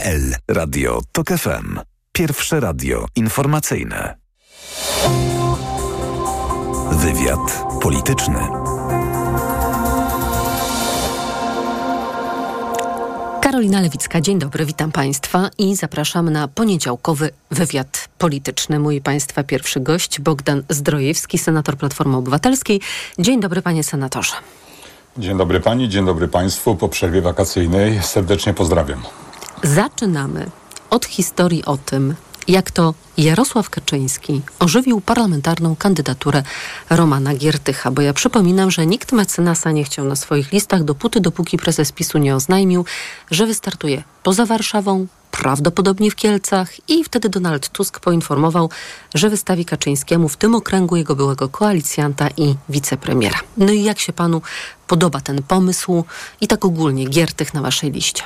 L. Radio TOK FM. Pierwsze radio informacyjne. Wywiad polityczny. Karolina Lewicka, dzień dobry, witam Państwa i zapraszam na poniedziałkowy wywiad polityczny. Mój Państwa pierwszy gość Bogdan Zdrojewski, senator Platformy Obywatelskiej. Dzień dobry, panie senatorze. Dzień dobry pani, dzień dobry państwu. Po przerwie wakacyjnej serdecznie pozdrawiam. Zaczynamy od historii o tym, jak to Jarosław Kaczyński ożywił parlamentarną kandydaturę Romana Giertycha, bo ja przypominam, że nikt mecenasa nie chciał na swoich listach dopóty, dopóki prezes PiSu nie oznajmił, że wystartuje poza Warszawą, prawdopodobnie w Kielcach i wtedy Donald Tusk poinformował, że wystawi Kaczyńskiemu w tym okręgu jego byłego koalicjanta i wicepremiera. No i jak się panu podoba ten pomysł i tak ogólnie Giertych na waszej liście?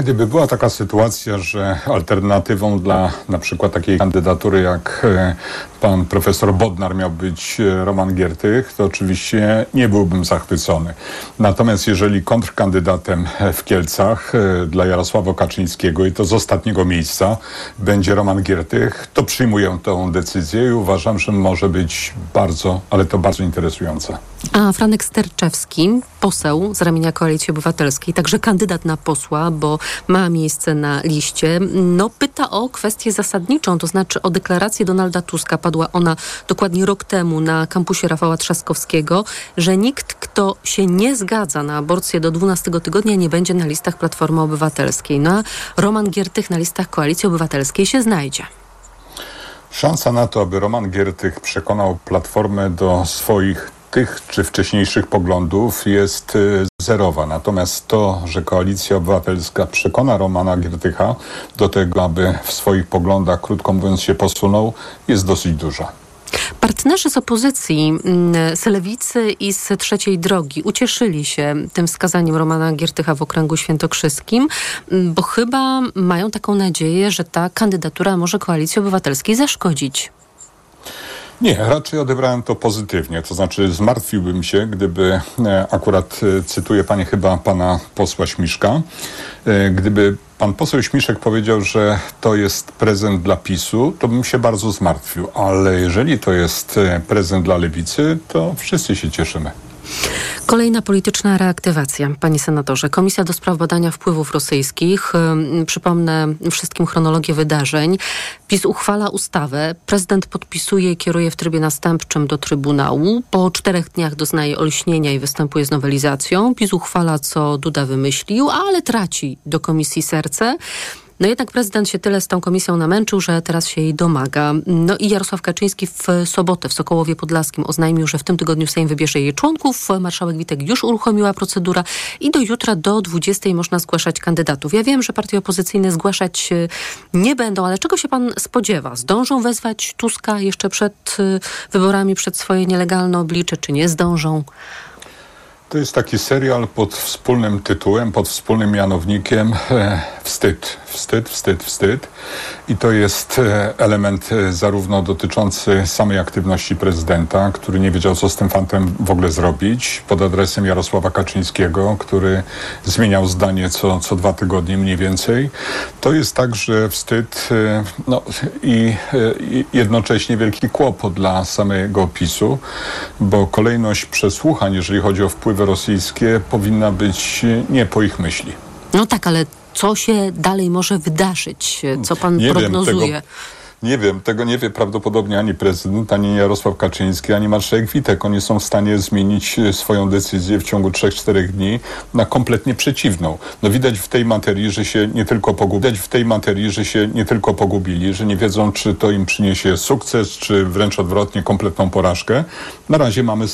Gdyby była taka sytuacja, że alternatywą dla na przykład takiej kandydatury jak e, pan profesor Bodnar miał być e, Roman Giertych, to oczywiście nie byłbym zachwycony. Natomiast jeżeli kontrkandydatem w Kielcach e, dla Jarosława Kaczyńskiego i to z ostatniego miejsca będzie Roman Giertych, to przyjmuję tę decyzję i uważam, że może być bardzo, ale to bardzo interesujące. A Franek Sterczewski, poseł z ramienia Koalicji Obywatelskiej, także kandydat na posła, bo ma miejsce na liście, no pyta o kwestię zasadniczą, to znaczy o deklarację Donalda Tuska. Padła ona dokładnie rok temu na kampusie Rafała Trzaskowskiego, że nikt, kto się nie zgadza na aborcję do 12 tygodnia, nie będzie na listach Platformy Obywatelskiej. No a Roman Giertych na listach Koalicji Obywatelskiej się znajdzie. Szansa na to, aby Roman Giertych przekonał Platformę do swoich tych czy wcześniejszych poglądów jest y, zerowa. Natomiast to, że Koalicja Obywatelska przekona Romana Giertycha do tego, aby w swoich poglądach, krótko mówiąc, się posunął, jest dosyć duża. Partnerzy z opozycji, mm, z Lewicy i z Trzeciej Drogi ucieszyli się tym wskazaniem Romana Giertycha w okręgu świętokrzyskim, mm, bo chyba mają taką nadzieję, że ta kandydatura może Koalicji Obywatelskiej zaszkodzić. Nie, raczej odebrałem to pozytywnie. To znaczy zmartwiłbym się, gdyby, e, akurat e, cytuję panie chyba pana posła Śmiszka, e, gdyby pan poseł Śmiszek powiedział, że to jest prezent dla PiSu, to bym się bardzo zmartwił. Ale jeżeli to jest prezent dla lewicy, to wszyscy się cieszymy. Kolejna polityczna reaktywacja, panie senatorze. Komisja do spraw badania wpływów rosyjskich. Przypomnę wszystkim chronologię wydarzeń. PiS uchwala ustawę, prezydent podpisuje i kieruje w trybie następczym do Trybunału. Po czterech dniach doznaje olśnienia i występuje z nowelizacją. PiS uchwala, co Duda wymyślił, ale traci do komisji serce. No jednak prezydent się tyle z tą komisją namęczył, że teraz się jej domaga. No i Jarosław Kaczyński w sobotę w Sokołowie Podlaskim oznajmił, że w tym tygodniu Sejm wybierze jej członków. Marszałek Witek już uruchomiła procedura i do jutra do 20 można zgłaszać kandydatów. Ja wiem, że partie opozycyjne zgłaszać e, nie będą, ale czego się pan spodziewa? Zdążą wezwać Tuska jeszcze przed e, wyborami, przed swoje nielegalne oblicze, czy nie zdążą? To jest taki serial pod wspólnym tytułem, pod wspólnym mianownikiem e, Wstyd, wstyd, wstyd, wstyd. I to jest e, element e, zarówno dotyczący samej aktywności prezydenta, który nie wiedział, co z tym fantem w ogóle zrobić, pod adresem Jarosława Kaczyńskiego, który zmieniał zdanie co, co dwa tygodnie mniej więcej. To jest także wstyd e, no, i, jednocześnie wielki kłopot dla samego PiSu, bo kolejność przesłuchań, jeżeli chodzi o wpływy rosyjskie, powinna być nie po ich myśli. No tak, ale co się dalej może wydarzyć? Co pan nie prognozuje? Wiem, tego nie wiem, tego nie wie prawdopodobnie ani prezydent, ani Jarosław Kaczyński, ani marszałek Witek. Oni są w stanie zmienić e, swoją decyzję w ciągu 3-4 dni na kompletnie przeciwną. No widać w tej materii, że się nie tylko pogubili, w tej materii, że się nie tylko pogubili, że nie wiedzą, czy to im przyniesie sukces, czy wręcz odwrotnie kompletną porażkę. Na razie mamy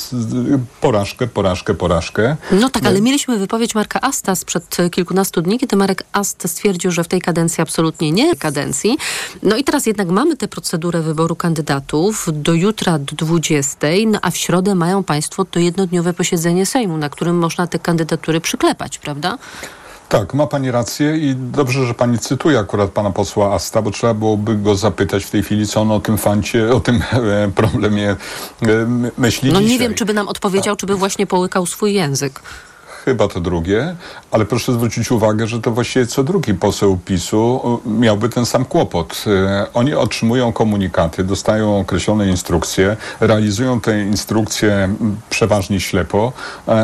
porażkę, porażkę, porażkę. No tak, no. ale mieliśmy wypowiedź Marka Asta sprzed kilkunastu dni, kiedy Marek Ast stwierdził, że w tej kadencji absolutnie nie kadencji. No i teraz jednak mamy tę procedurę wyboru kandydatów do jutra do 20, no a w środę mają Państwo to jednodniowe posiedzenie Sejmu, na którym można te kandydatury przyklepać, prawda? Tak, ma pani rację i dobrze, że pani cytuje akurat pana posła Asta, bo trzeba byłoby go zapytać w tej chwili, co on o tym fancie, o tym e, problemie e, myśli No dzisiaj. nie wiem, czy by nam odpowiedział, czy by właśnie połykał swój język. Chyba to drugie, ale proszę zwrócić uwagę, że to właściwie co drugi poseł PiSu miałby ten sam kłopot. Oni otrzymują komunikaty, dostają określone instrukcje, realizują te instrukcje przeważnie ślepo,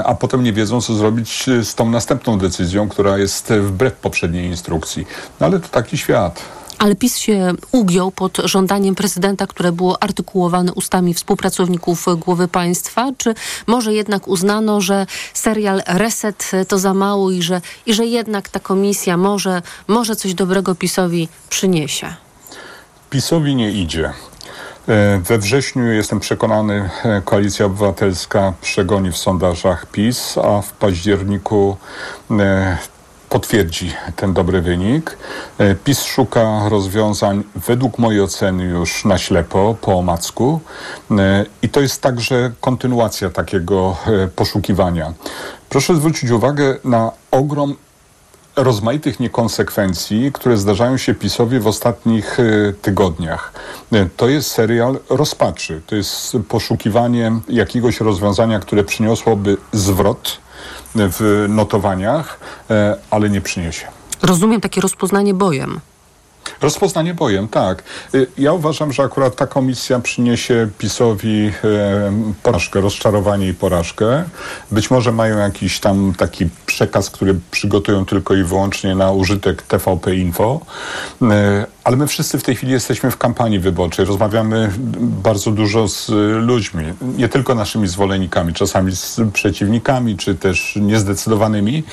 a potem nie wiedzą, co zrobić z tą następną decyzją, która jest wbrew poprzedniej instrukcji. No ale to taki świat. Ale PiS się ugiął pod żądaniem prezydenta, które było artykułowane ustami współpracowników głowy państwa? Czy może jednak uznano, że serial Reset to za mało i że, i że jednak ta komisja może, może coś dobrego PiSowi przyniesie? PiSowi nie idzie. E, we wrześniu, jestem przekonany, e, Koalicja Obywatelska przegoni w sondażach PiS, a w październiku e, potwierdzi ten dobry wynik. E, PiS szuka rozwiązań według mojej oceny już na ślepo, po omacku e, i to jest także kontynuacja takiego e, poszukiwania. Proszę zwrócić uwagę na ogrom rozmaitych niekonsekwencji, które zdarzają się PiSowi w ostatnich tygodniach. To jest serial rozpaczy. To jest poszukiwanie jakiegoś rozwiązania, które przyniosłoby zwrot w notowaniach, e, ale nie przyniesie. Rozumiem takie rozpoznanie bojem. Rozpoznanie bojem, tak. Y, ja uważam, że akurat ta komisja przyniesie PiSowi e, porażkę, rozczarowanie i porażkę. Być może mają jakiś tam taki przekaz, który przygotują tylko i wyłącznie na użytek TVP Info, e, ale my wszyscy w tej chwili jesteśmy w kampanii wyborczej. Rozmawiamy bardzo dużo z ludźmi, nie tylko naszymi zwolennikami, czasami z przeciwnikami, czy też niezdecydowanymi.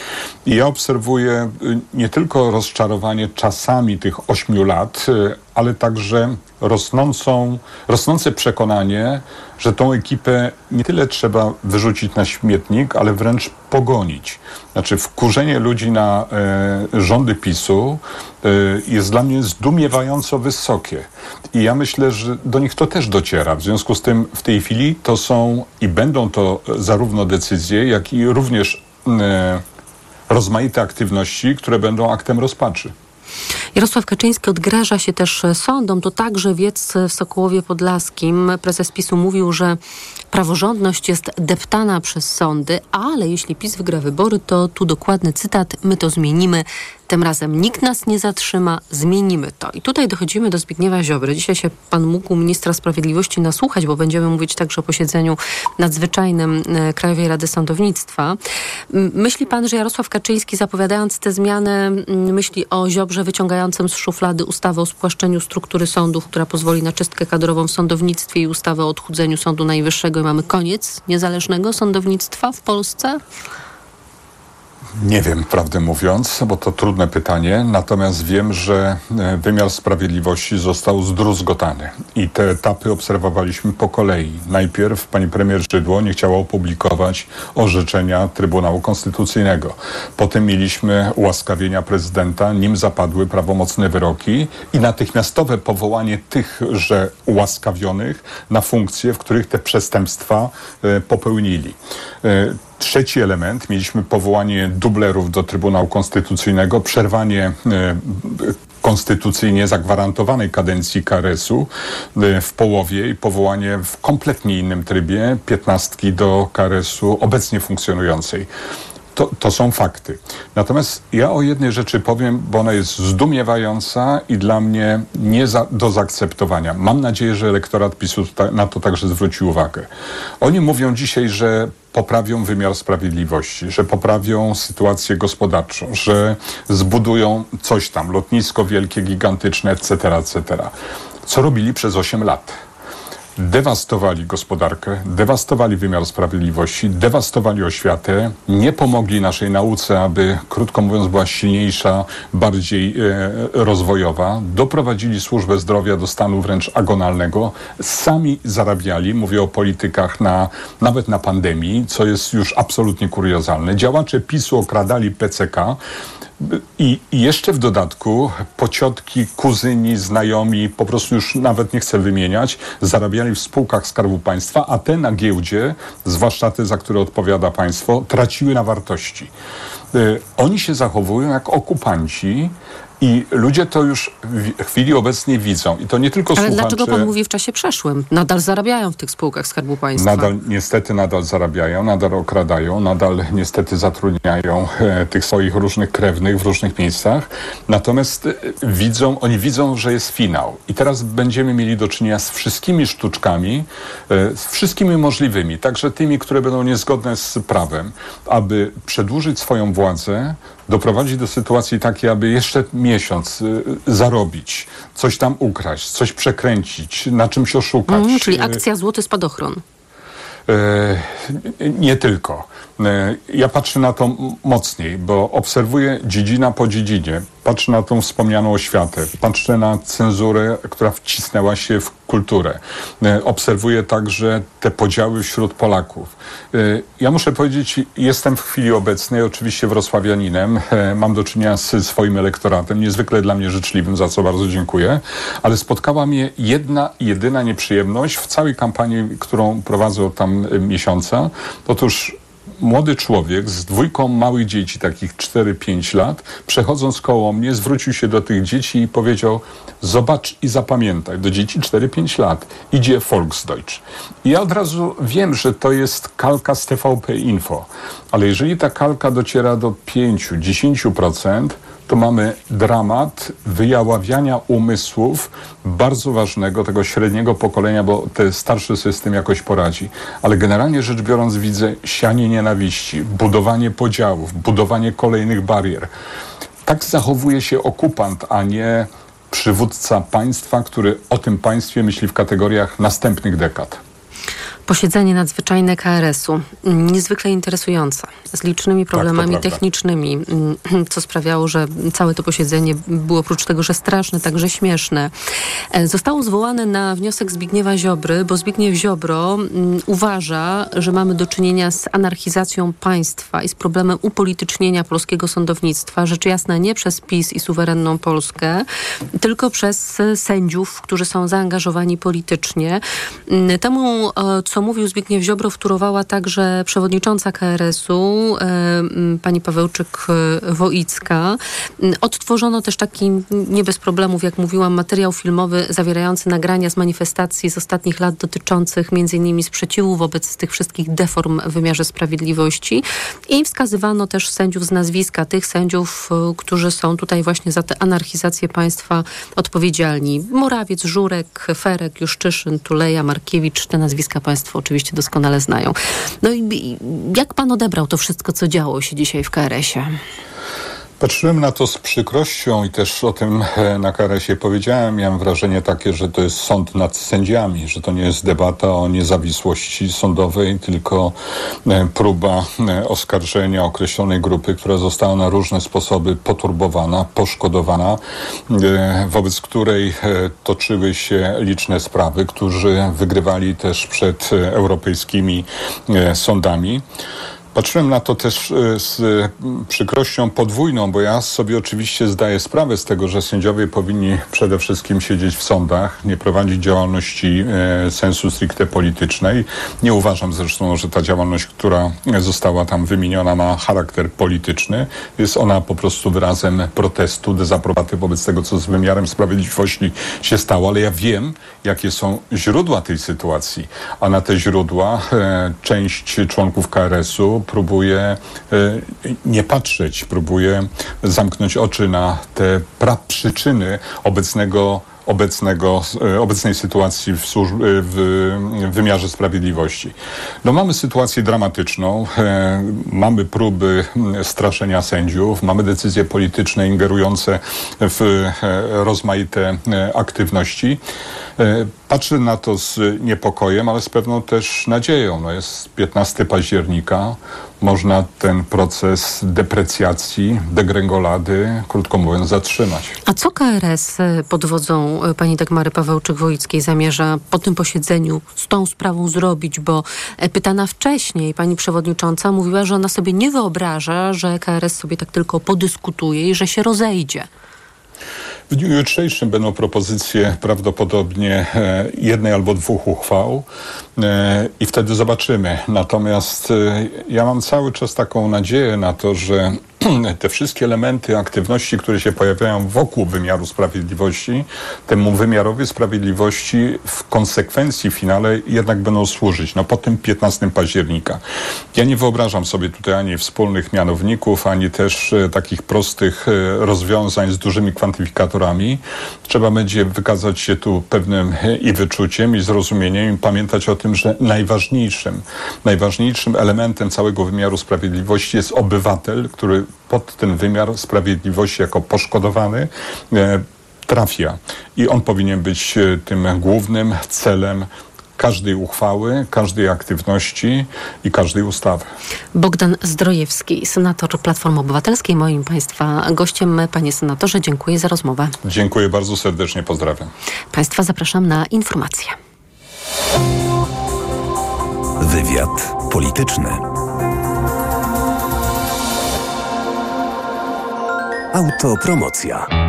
I ja obserwuję y, nie tylko rozczarowanie czasami tych ośmiu lat, y, ale także rosnącą, rosnące przekonanie, że tą ekipę nie tyle trzeba wyrzucić na śmietnik, ale wręcz pogonić. Znaczy wkurzenie ludzi na e, rządy PiSu e, jest dla mnie zdumiewająco wysokie. I ja myślę, że do nich to też dociera. W związku z tym w tej chwili to są i będą to zarówno decyzje, jak i również e, rozmaite aktywności, które będą aktem rozpaczy. Jarosław Kaczyński odgraża się też sądom. To także wiec w Sokołowie Podlaskim. Prezes PiSu mówił, że praworządność jest deptana przez sądy, ale jeśli PiS wygra wybory, to tu dokładny cytat, my to zmienimy. Tym razem nikt nas nie zatrzyma, zmienimy to. I tutaj dochodzimy do Zbigniewa Ziobry. Dzisiaj się pan mógł ministra sprawiedliwości nasłuchać, bo będziemy mówić także o posiedzeniu nadzwyczajnym e, Krajowej Rady Sądownictwa. Myśli pan, że Jarosław Kaczyński zapowiadając te zmiany myśli o Ziobrze wyciągającym z szuflady ustawę o spłaszczeniu struktury sądów, która pozwoli na czystkę kadrową w sądownictwie i ustawę o odchudzeniu Sądu Najwyższego i mamy koniec niezależnego sądownictwa w Polsce? Nie wiem, prawdę mówiąc, bo to trudne pytanie. Natomiast wiem, że e, wymiar sprawiedliwości został zdruzgotany. I te etapy obserwowaliśmy po kolei. Najpierw pani premier Żydło nie chciała opublikować orzeczenia Trybunału Konstytucyjnego. Potem mieliśmy ułaskawienia prezydenta, nim zapadły prawomocne wyroki i natychmiastowe powołanie tychże ułaskawionych na funkcje, w których te przestępstwa e, popełnili. Trzeci element, mieliśmy powołanie dublerów do Trybunału Konstytucyjnego, przerwanie e, konstytucyjnie zagwarantowanej kadencji KRS-u e, w połowie i powołanie w kompletnie innym trybie piętnastki do KRS-u obecnie funkcjonującej. To, to, są fakty. Natomiast ja o jednej rzeczy powiem, bo ona jest zdumiewająca i dla mnie nie za, do zaakceptowania. Mam nadzieję, że elektorat PiSu na to także zwróci uwagę. Oni mówią dzisiaj, że poprawią wymiar sprawiedliwości, że poprawią sytuację gospodarczą, że zbudują coś tam, lotnisko wielkie, gigantyczne, etc., etc. Co robili przez 8 lat? Dewastowali gospodarkę, dewastowali wymiar sprawiedliwości, dewastowali oświatę, nie pomogli naszej nauce, aby, krótko mówiąc, była silniejsza, bardziej e, rozwojowa, doprowadzili służbę zdrowia do stanu wręcz agonalnego, sami zarabiali, mówię o politykach na, nawet na pandemii, co jest już absolutnie kuriozalne. Działacze PiSu okradali PCK, i, I, jeszcze w dodatku pociotki, kuzyni, znajomi, po prostu już nawet nie chcę wymieniać, zarabiali w spółkach Skarbu Państwa, a te na giełdzie, zwłaszcza te, za które odpowiada państwo, traciły na wartości. Y, oni się zachowują jak okupanci I ludzie to już w chwili obecnej widzą. I to nie tylko Ale słuchacze... dlaczego pan mówi w czasie przeszłym? Nadal zarabiają w tych spółkach Skarbu Państwa. Nadal, niestety nadal zarabiają, nadal okradają, nadal niestety zatrudniają e, tych swoich różnych krewnych w różnych miejscach. Natomiast e, widzą, oni widzą, że jest finał. I teraz będziemy mieli do czynienia z wszystkimi sztuczkami, e, z wszystkimi możliwymi, także tymi, które będą niezgodne z prawem, aby przedłużyć swoją władzę, doprowadzić do sytuacji takiej, aby jeszcze miesiąc y, zarobić, coś tam ukraść, coś przekręcić, na czymś oszukać. Mm, czyli akcja Złoty Spadochron. Nie tylko. E, ja patrzę na to mocniej, bo obserwuję dziedzina po dziedzinie. Patrzę na tą wspomnianą oświatę. Patrzę na cenzurę, która wcisnęła się w kulturę. E, obserwuję także te podziały wśród Polaków. Ja muszę powiedzieć, jestem w chwili obecnej oczywiście wrocławianinem. Mam do czynienia z swoim elektoratem, niezwykle dla mnie życzliwym, za co bardzo dziękuję. Ale spotkała mnie jedna, jedyna nieprzyjemność w całej kampanii, którą prowadzę od tam miesiąca. Otóż młody człowiek z dwójką małych dzieci, takich 4-5 lat, przechodząc koło mnie, zwrócił się do tych dzieci i powiedział: Zobacz i zapamiętaj, do dzieci 4-5 lat idzie Volksdeutsch. I ja od razu wiem, że to jest kalka z TVP Info, ale jeżeli ta kalka dociera do 5-10%, to mamy dramat wyjaławiania umysłów bardzo ważnego, tego średniego pokolenia, bo ten starszy system jakoś poradzi. Ale generalnie rzecz biorąc widzę sianie nienawiści, budowanie podziałów, budowanie kolejnych barier. Tak zachowuje się okupant, a nie przywódca państwa, który o tym państwie myśli w kategoriach następnych dekad. Posiedzenie nadzwyczajne KRS-u, niezwykle interesujące, z licznymi tak, problemami tak, technicznymi, co sprawiało, że całe to posiedzenie było oprócz tego, że straszne, także śmieszne. E, zostało zwołane na wniosek Zbigniewa Ziobry, bo Zbigniew Ziobro uważa, że mamy do czynienia z anarchizacją państwa i z problemem upolitycznienia polskiego sądownictwa, rzecz jasna nie przez PiS i suwerenną Polskę, tylko przez sędziów, którzy są zaangażowani politycznie. Temu, e, co co mówił Zbigniew Ziobro, wtórowała także przewodnicząca KRS-u, e, pani Pawełczyk-Woicka. Odtworzono też taki, nie bez problemów, jak mówiłam, materiał filmowy zawierający nagrania z manifestacji z ostatnich lat dotyczących m.in. sprzeciwu wobec tych wszystkich deform w wymiarze sprawiedliwości i wskazywano też sędziów z nazwiska, tych sędziów, e, którzy są tutaj właśnie za tę anarchizację państwa odpowiedzialni. Morawiec, Żurek, Ferek, Juszczyszyn, Tuleja, Markiewicz, te nazwiska państwa Państwo oczywiście doskonale znają. No i jak pan odebrał to wszystko, co działo się dzisiaj w KRS-ie? Patrzyłem na to z przykrością i też o tym e, na KRS-ie powiedziałem. Miałem wrażenie takie, że to jest sąd nad sędziami, że to nie jest debata o niezawisłości sądowej, tylko e, próba e, oskarżenia określonej grupy, która została na różne sposoby poturbowana, poszkodowana, wobec której toczyły się liczne sprawy, którzy wygrywali też przed europejskimi sądami. Patrzyłem na to też e, z przykrością podwójną, bo ja sobie oczywiście zdaję sprawę z tego, że sędziowie powinni przede wszystkim siedzieć w sądach, nie prowadzić działalności e, sensu stricte politycznej. Nie uważam zresztą, że ta działalność, która została tam wymieniona, ma charakter polityczny. Jest ona po prostu wyrazem protestu, dezaprobaty wobec tego, co z wymiarem sprawiedliwości się stało, ale ja wiem, jakie są źródła tej sytuacji, a na te źródła e, część członków KRS-u próbuje e, nie patrzeć, próbuje zamknąć oczy na te praprzyczyny obecnego obecnego, e, obecnej sytuacji w, służb, w wymiarze sprawiedliwości. No mamy sytuację dramatyczną, e, mamy próby straszenia sędziów, mamy decyzje polityczne ingerujące w rozmaite aktywności. Patrzę na to z niepokojem, ale z pewną też nadzieją. No jest 15 października, można ten proces deprecjacji, degrengolady, krótko mówiąc, zatrzymać. A co KRS e, pod wodzą e, pani Dagmary Pawełczyk-Wojickiej zamierza po tym posiedzeniu z tą sprawą zrobić? Bo e, pytana wcześniej pani przewodnicząca mówiła, że ona sobie nie wyobraża, że KRS sobie tak tylko podyskutuje i że się rozejdzie. W dniu jutrzejszym będą propozycje prawdopodobnie e, jednej albo dwóch uchwał e, i wtedy zobaczymy. Natomiast e, ja mam cały czas taką nadzieję na to, że te wszystkie elementy aktywności, które się pojawiają wokół wymiaru sprawiedliwości, temu wymiarowi sprawiedliwości w konsekwencji finale jednak będą służyć. No po tym 15 października. Ja nie wyobrażam sobie tutaj ani wspólnych mianowników, ani też e, takich prostych e, rozwiązań z dużymi kwantyfikatorami. Trzeba będzie wykazać się tu pewnym e, i wyczuciem, i zrozumieniem, i pamiętać o tym, że najważniejszym, najważniejszym elementem całego wymiaru sprawiedliwości jest obywatel, który pod ten wymiar sprawiedliwości jako poszkodowany e, trafia. I on powinien być e, tym głównym celem każdej uchwały, każdej aktywności i każdej ustawy. Bogdan Zdrojewski, senator Platformy Obywatelskiej, moim Państwa gościem. Panie senatorze, dziękuję za rozmowę. Dziękuję bardzo serdecznie, pozdrawiam. Państwa zapraszam na informacje. Wywiad polityczny. Autopromocja.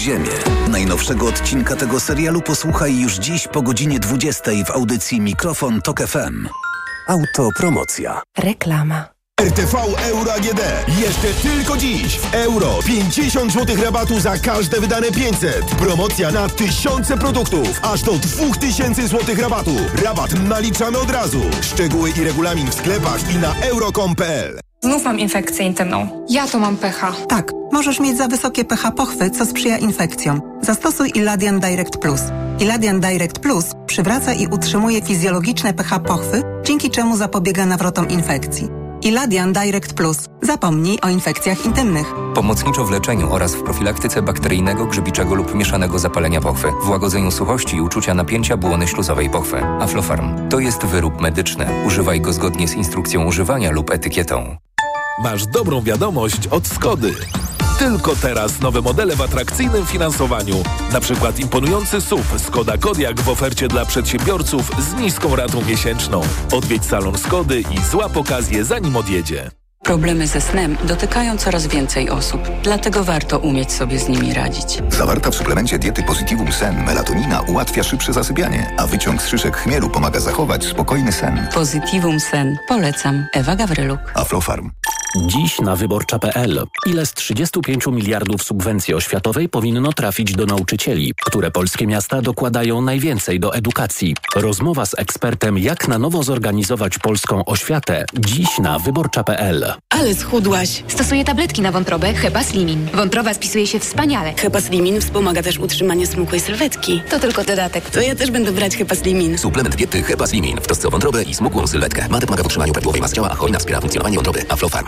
Najnowszego odcinka tego serialu posłuchaj już dziś po godzinie 20 w audycji Mikrofon Tok FM. Autopromocja. Reklama. RTV Euro AGD. Jeszcze tylko dziś w euro. 50 zł rabatu za każde wydane 500. Promocja na tysiące produktów. Aż do 2000 zł rabatu. Rabat naliczamy od razu. Szczegóły i regulamin w sklepach i na euro.com.pl. Znów mam infekcję intymną. Ja to mam pH. Tak, możesz mieć za wysokie pH pochwy, co sprzyja infekcjom. Zastosuj Iladian Direct Plus. Iladian Direct Plus przywraca i utrzymuje fizjologiczne pH pochwy, dzięki czemu zapobiega nawrotom infekcji. Iladian Direct Plus. Zapomnij o infekcjach intymnych. Pomocniczo w leczeniu oraz w profilaktyce bakteryjnego, grzybiczego lub mieszanego zapalenia pochwy, w łagodzeniu suchości i uczucia napięcia błony śluzowej pochwy. Aflofarm. To jest wyrób medyczny. Używaj go zgodnie z instrukcją używania lub etykietą. Masz dobrą wiadomość od Skody. Tylko teraz nowe modele w atrakcyjnym finansowaniu. Na przykład imponujący SUV Skoda Kodiaq w ofercie dla przedsiębiorców z niską ratą miesięczną. Odwiedź salon Skody i złap okazję zanim odjedzie. Problemy ze snem dotykają coraz więcej osób, dlatego warto umieć sobie z nimi radzić. Zawarta w suplemencie diety Positivum Sen melatonina ułatwia szybsze zasypianie, a wyciąg z szyszek chmielu pomaga zachować spokojny sen. Positivum Sen. Polecam. Ewa Gawryluk. Aflofarm. Dziś na wyborcza.pl. Ile z 35 miliardów subwencji oświatowej powinno trafić do nauczycieli, które polskie miasta dokładają najwięcej do edukacji? Rozmowa z ekspertem, jak na nowo zorganizować polską oświatę. Dziś na wyborcza.pl. Ale schudłaś. Stosuję tabletki na wątrobę Hepa Slimin. Wątroba spisuje się wspaniale. Hepa Slimin wspomaga też utrzymanie smukłej sylwetki. To tylko dodatek. To ja też będę brać Hepa Slimin. Suplement diety Hepa Slimin w trosce o wątrobę i smukłą sylwetkę. Mate pomaga w utrzymaniu prawidłowej masy ciała, a hojna wspiera funkcjonowanie wątroby. Aflofarm.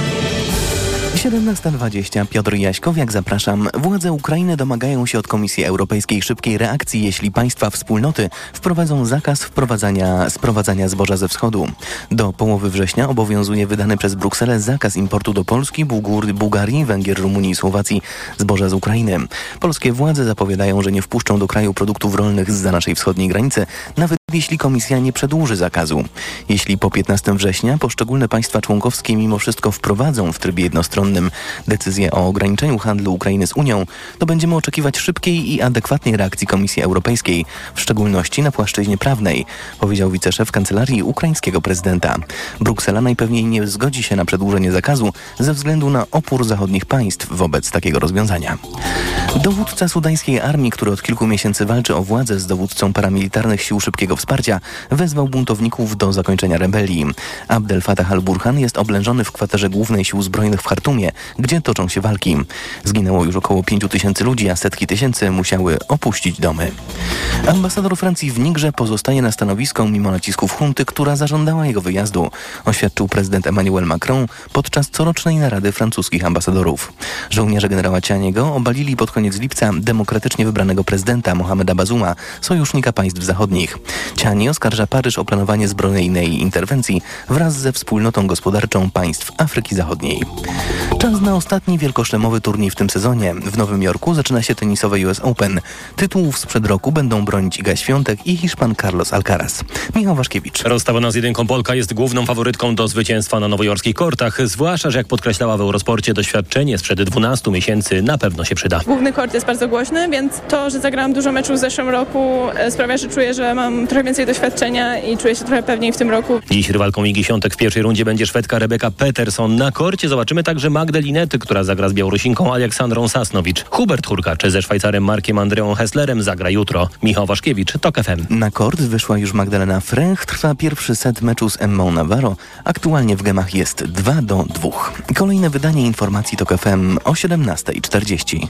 17.20 Piotr Jaśkowiak, zapraszam. Władze Ukrainy domagają się od Komisji Europejskiej szybkiej reakcji, jeśli państwa wspólnoty wprowadzą zakaz wprowadzania, sprowadzania zboża ze wschodu. Do połowy września obowiązuje wydany przez Brukselę zakaz importu do Polski, Bułgur, Bułgarii, Węgier, Rumunii i Słowacji zboża z Ukrainy. Polskie władze zapowiadają, że nie wpuszczą do kraju produktów rolnych z naszej wschodniej granicy, nawet jeśli komisja nie przedłuży zakazu. Jeśli po 15 września poszczególne państwa członkowskie mimo wszystko wprowadzą w trybie jednostronnym decyzję o ograniczeniu handlu Ukrainy z Unią, to będziemy oczekiwać szybkiej i adekwatnej reakcji Komisji Europejskiej, w szczególności na płaszczyźnie prawnej, powiedział wiceszef kancelarii ukraińskiego prezydenta. Bruksela najpewniej nie zgodzi się na przedłużenie zakazu ze względu na opór zachodnich państw wobec takiego rozwiązania. Dowódca sudańskiej armii, który od kilku miesięcy walczy o władzę z dowódcą paramilitarnych sił szybkiego wsparcia, wezwał buntowników do zakończenia rebelii. Abdel Fattah al-Burhan jest oblężony w kwaterze głównej sił zbrojnych w Hartumie, gdzie toczą się walki. Zginęło już około 5 tysięcy ludzi, a setki tysięcy musiały opuścić domy. Ambasador Francji w Nigrze pozostaje na stanowisku mimo nacisków hunty, która zażądała jego wyjazdu, oświadczył prezydent Emmanuel Macron podczas corocznej narady francuskich ambasadorów. Żołnierze generała Cianiego obalili pod koniec lipca demokratycznie wybranego prezydenta Mohameda Bazuma, sojusznika państw zachodnich. Ciani oskarża Paryż o planowanie zbrojnej interwencji wraz ze wspólnotą gospodarczą państw Afryki Zachodniej. Czas na ostatni wielkoszlemowy turniej w tym sezonie. W Nowym Jorku zaczyna się tenisowe US Open. Tytułów sprzed roku będą bronić Iga Świątek i Hiszpan Carlos Alcaraz. Michał Waszkiewicz. Rozstawiona z jedynką Polka jest główną faworytką do zwycięstwa na nowojorskich kortach, zwłaszcza, że jak podkreślała w Eurosporcie, doświadczenie sprzed 12 miesięcy na pewno się przyda. Główny kort jest bardzo głośny, więc to, że zagrałam dużo meczów w zeszłym roku e, sprawia, że czuję, że mam trochę więcej doświadczenia i czuję się trochę pewniej w tym roku. Dziś rywalką Igi Świątek w pierwszej rundzie będzie Szwedka Rebeka Peterson. Na korcie zobaczymy także Magdalinety, która zagra z Białorusinką Aleksandrą Sasnowicz. Hubert Hurkacz ze Szwajcarem Markiem Andreą Hesslerem zagra jutro. Michał Waszkiewicz, TOK FM. Na kort wyszła już Magdalena Fręch. Trwa pierwszy set meczu z Emmą Navarro. Aktualnie w gemach jest 2 do 2. Kolejne wydanie informacji TOK FM o 17.40.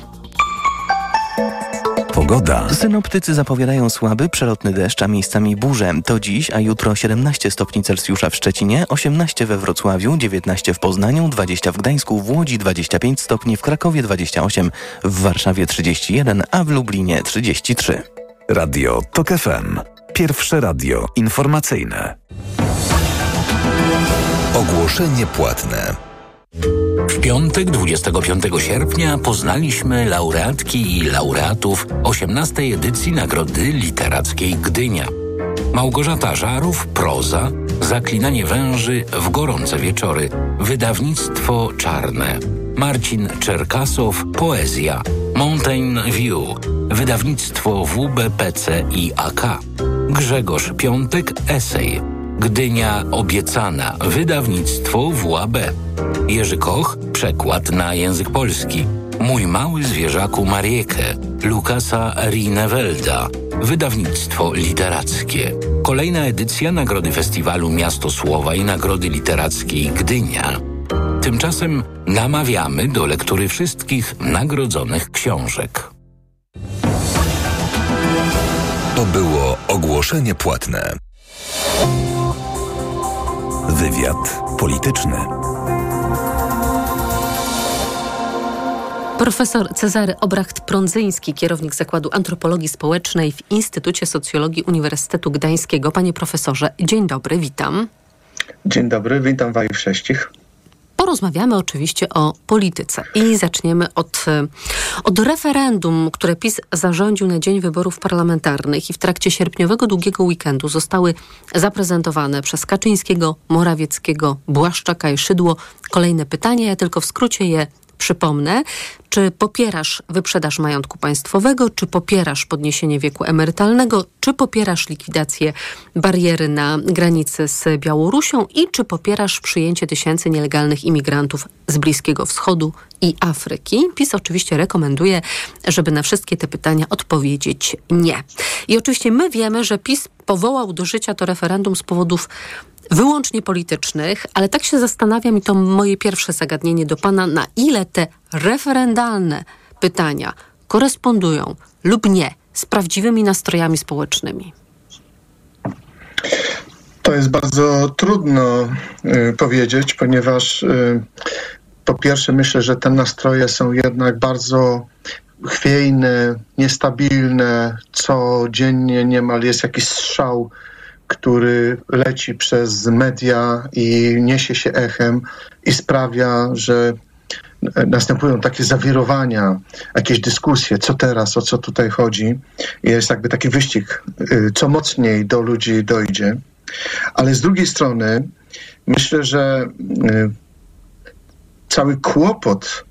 Pogoda. Synoptycy zapowiadają słaby, przelotny deszcz, a miejscami burze. To dziś, a jutro 17 stopni Celsjusza w Szczecinie, 18 we Wrocławiu, 19 w Poznaniu, 20 w Gdańsku, w Łodzi 25 stopni, w Krakowie 28, w Warszawie 31, a w Lublinie 33. Radio TOK FM. Pierwsze radio informacyjne. Ogłoszenie płatne. W piątek 25 sierpnia poznaliśmy laureatki i laureatów 18. edycji Nagrody Literackiej Gdynia. Małgorzata Żarów, proza, Zaklinanie węży w gorące wieczory, wydawnictwo czarne. Marcin Czerkasow, poezja, Mountain View, wydawnictwo WBPC i AK. Grzegorz Piątek, esej, Gdynia obiecana, wydawnictwo WAB. Jerzy Koch, przekład na język polski. Mój mały zwierzaku Mariekę, Lukasa Rinewelda, wydawnictwo literackie. Kolejna edycja Nagrody Festiwalu Miasto Słowa i Nagrody Literackiej Gdynia. Tymczasem namawiamy do lektury wszystkich nagrodzonych książek. To było ogłoszenie płatne. Wywiad polityczny. Profesor Cezary Obracht-Prądzyński, kierownik Zakładu Antropologii Społecznej w Instytucie Socjologii Uniwersytetu Gdańskiego. Panie profesorze, dzień dobry, witam. Dzień dobry, witam Waju wszystkich. Porozmawiamy oczywiście o polityce i zaczniemy od, od referendum, które PiS zarządził na dzień wyborów parlamentarnych i w trakcie sierpniowego długiego weekendu zostały zaprezentowane przez Kaczyńskiego, Morawieckiego, Błaszczaka i Szydło kolejne pytania. Ja tylko w skrócie je Przypomnę, czy popierasz wyprzedaż majątku państwowego, czy popierasz podniesienie wieku emerytalnego, czy popierasz likwidację bariery na granicy z Białorusią i czy popierasz przyjęcie tysięcy nielegalnych imigrantów z Bliskiego Wschodu i Afryki. PiS oczywiście rekomenduje, żeby na wszystkie te pytania odpowiedzieć nie. I oczywiście my wiemy, że PiS powołał do życia to referendum z powodów wyłącznie politycznych, ale tak się zastanawiam i to moje pierwsze zagadnienie do Pana, na ile te referendalne pytania korespondują lub nie z prawdziwymi nastrojami społecznymi. To jest bardzo trudno y, powiedzieć, ponieważ y, po pierwsze myślę, że te nastroje są jednak bardzo chwiejne, niestabilne. Codziennie niemal jest jakiś strzał który leci przez media i niesie się echem i sprawia, że następują takie zawirowania, jakieś dyskusje, co teraz, o co tutaj chodzi. Jest jakby taki wyścig, y, co mocniej do ludzi dojdzie. Ale z drugiej strony myślę, że y, cały kłopot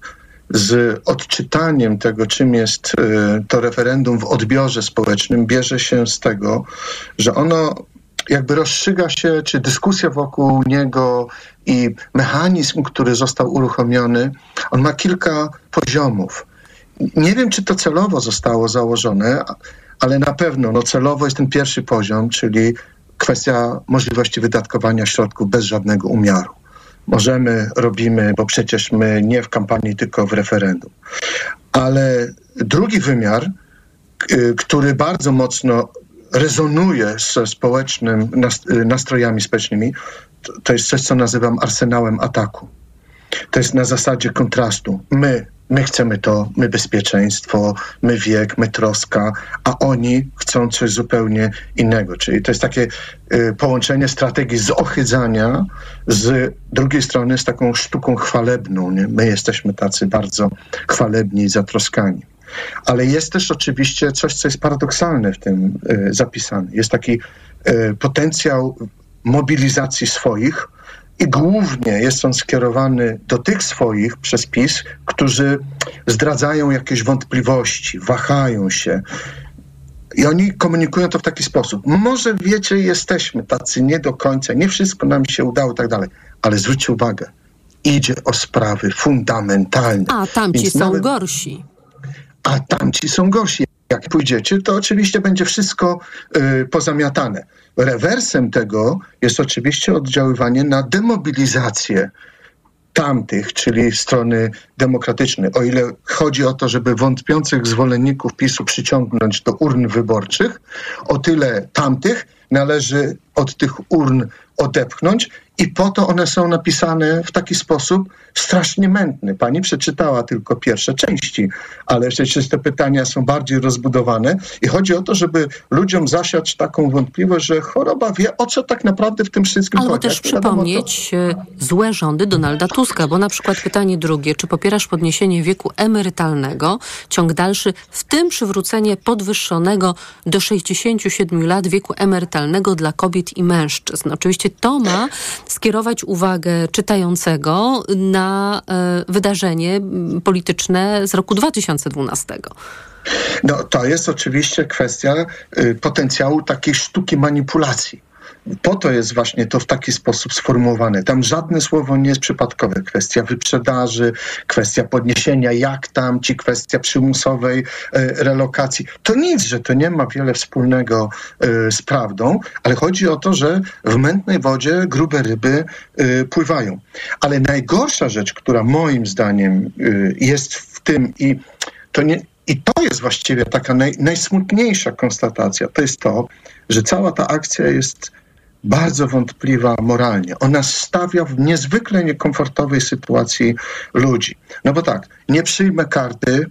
z odczytaniem tego, czym jest y, to referendum w odbiorze społecznym, bierze się z tego, że ono jakby rozstrzyga się, czy dyskusja wokół niego i mechanizm, który został uruchomiony, on ma kilka poziomów. Nie wiem, czy to celowo zostało założone, ale na pewno no, celowo jest ten pierwszy poziom, czyli kwestia możliwości wydatkowania środków bez żadnego umiaru. Możemy, robimy, bo przecież my nie w kampanii, tylko w referendum. Ale drugi wymiar, który bardzo mocno rezonuje ze społecznym nastrojami społecznymi, to jest coś, co nazywam arsenałem ataku. To jest na zasadzie kontrastu. My, my chcemy to, my bezpieczeństwo, my wiek, my troska, a oni chcą coś zupełnie innego. Czyli to jest takie y, połączenie strategii zohydzania z drugiej strony z taką sztuką chwalebną. Nie? My jesteśmy tacy bardzo chwalebni i zatroskani. Ale jest też oczywiście coś, co jest paradoksalne w tym y, zapisane. Jest taki y, potencjał mobilizacji swoich i głównie jest on skierowany do tych swoich przez PiS, którzy zdradzają jakieś wątpliwości, wahają się. I oni komunikują to w taki sposób. Może wiecie, jesteśmy tacy nie do końca, nie wszystko nam się udało i tak dalej, ale zwróćcie uwagę, idzie o sprawy fundamentalne. A tamci Więc są nawet... gorsi a tamci są gorsi. Jak pójdziecie, to oczywiście będzie wszystko y, pozamiatane. Rewersem tego jest oczywiście oddziaływanie na demobilizację tamtych, czyli strony demokratycznej. O ile chodzi o to, żeby wątpiących zwolenników PiSu przyciągnąć do urn wyborczych, o tyle tamtych należy od tych urn odepchnąć i po to one są napisane w taki sposób strasznie mętny. Pani przeczytała tylko pierwsze części, ale przecież te pytania są bardziej rozbudowane i chodzi o to, żeby ludziom zasiać taką wątpliwość, że choroba wie, o co tak naprawdę w tym wszystkim Albo chodzi. też przypomnieć to... E, złe rządy Donalda Tuska, bo na przykład pytanie drugie, czy popierasz podniesienie wieku emerytalnego, ciąg dalszy, w tym przywrócenie podwyższonego do 67 lat wieku emerytalnego dla kobiet i mężczyzn. Oczywiście to ma skierować uwagę czytającego na e, wydarzenie polityczne z roku 2012. No, to jest oczywiście kwestia y, potencjału takiej sztuki manipulacji po to jest właśnie to w taki sposób sformułowane. Tam żadne słowo nie jest przypadkowe. Kwestia wyprzedaży, kwestia podniesienia jak tam, ci kwestia przymusowej e, relokacji. To nic, że to nie ma wiele wspólnego e, z prawdą, ale chodzi o to, że w mętnej wodzie grube ryby e, pływają. Ale najgorsza rzecz, która moim zdaniem jest w tym i to nie, i to jest właściwie taka naj, najsmutniejsza konstatacja. To jest to, że cała ta akcja jest bardzo wątpliwa moralnie. Ona stawia w niezwykle niekomfortowej sytuacji ludzi. No bo tak, nie przyjmę karty,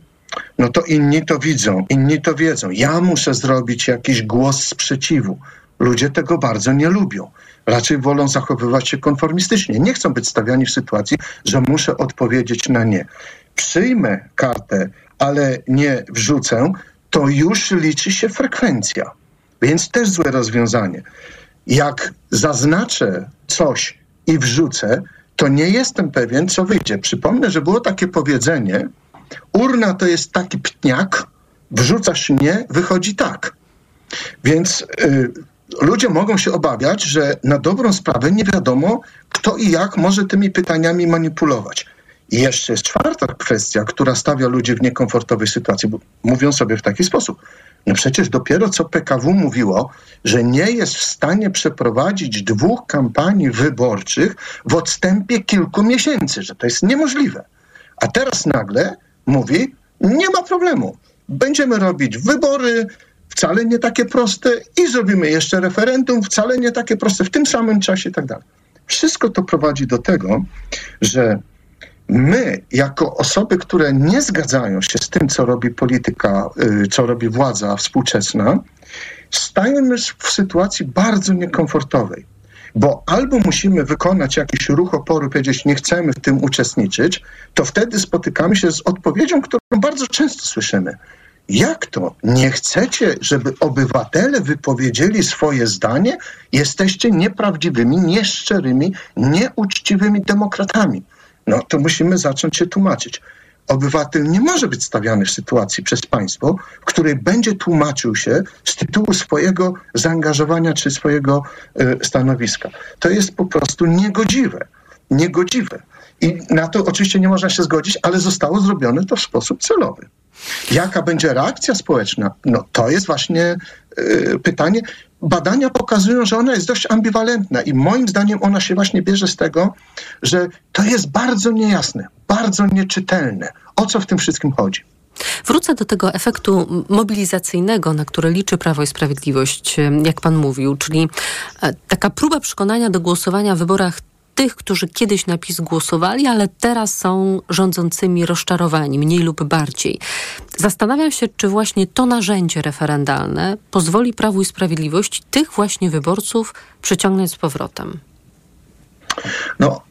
no to inni to widzą, inni to wiedzą. Ja muszę zrobić jakiś głos sprzeciwu. Ludzie tego bardzo nie lubią. Raczej wolą zachowywać się konformistycznie. Nie chcą być stawiani w sytuacji, że muszę odpowiedzieć na nie. Przyjmę kartę, ale nie wrzucę, to już liczy się frekwencja. Więc też złe rozwiązanie jak zaznaczę coś i wrzucę, to nie jestem pewien, co wyjdzie. Przypomnę, że było takie powiedzenie: urna to jest taki ptniak, wrzucasz nie, wychodzi tak. Więc y, ludzie mogą się obawiać, że na dobrą sprawę nie wiadomo, kto i jak może tymi pytaniami manipulować. I jeszcze jest czwarta kwestia, która stawia ludzi w niekomfortowej sytuacji, bo mówią sobie w taki sposób. No przecież dopiero co PKW mówiło, że nie jest w stanie przeprowadzić dwóch kampanii wyborczych w odstępie kilku miesięcy, że to jest niemożliwe. A teraz nagle mówi, nie ma problemu. Będziemy robić wybory, wcale nie takie proste i zrobimy jeszcze referendum, wcale nie takie proste, w tym samym czasie i tak dalej. Wszystko to prowadzi do tego, że my, jako osoby, które nie zgadzają się z tym, co robi polityka, y, co robi władza współczesna, stajemy w sytuacji bardzo niekomfortowej. Bo albo musimy wykonać jakiś ruch oporu, powiedzieć, nie chcemy w tym uczestniczyć, to wtedy spotykamy się z odpowiedzią, którą bardzo często słyszymy. Jak to? Nie chcecie, żeby obywatele wypowiedzieli swoje zdanie? Jesteście nieprawdziwymi, nieszczerymi, nieuczciwymi demokratami no to musimy zacząć się tłumaczyć. Obywatel nie może być stawiany w sytuacji przez państwo, w której będzie tłumaczył się z tytułu swojego zaangażowania czy swojego y, stanowiska. To jest po prostu niegodziwe. Niegodziwe. I na to oczywiście nie można się zgodzić, ale zostało zrobione to w sposób celowy. Jaka będzie reakcja społeczna? No to jest właśnie y, pytanie. Badania pokazują, że ona jest dość ambiwalentna i moim zdaniem ona się właśnie bierze z tego, że to jest bardzo niejasne, bardzo nieczytelne. O co w tym wszystkim chodzi? Wrócę do tego efektu mobilizacyjnego, na który liczy Prawo i Sprawiedliwość, jak pan mówił, czyli e, taka próba przekonania do głosowania w wyborach tych, którzy kiedyś na PiS głosowali, ale teraz są rządzącymi rozczarowani, mniej lub bardziej. Zastanawiam się, czy właśnie to narzędzie referendalne pozwoli Prawu i Sprawiedliwość tych właśnie wyborców przyciągnąć z powrotem. No,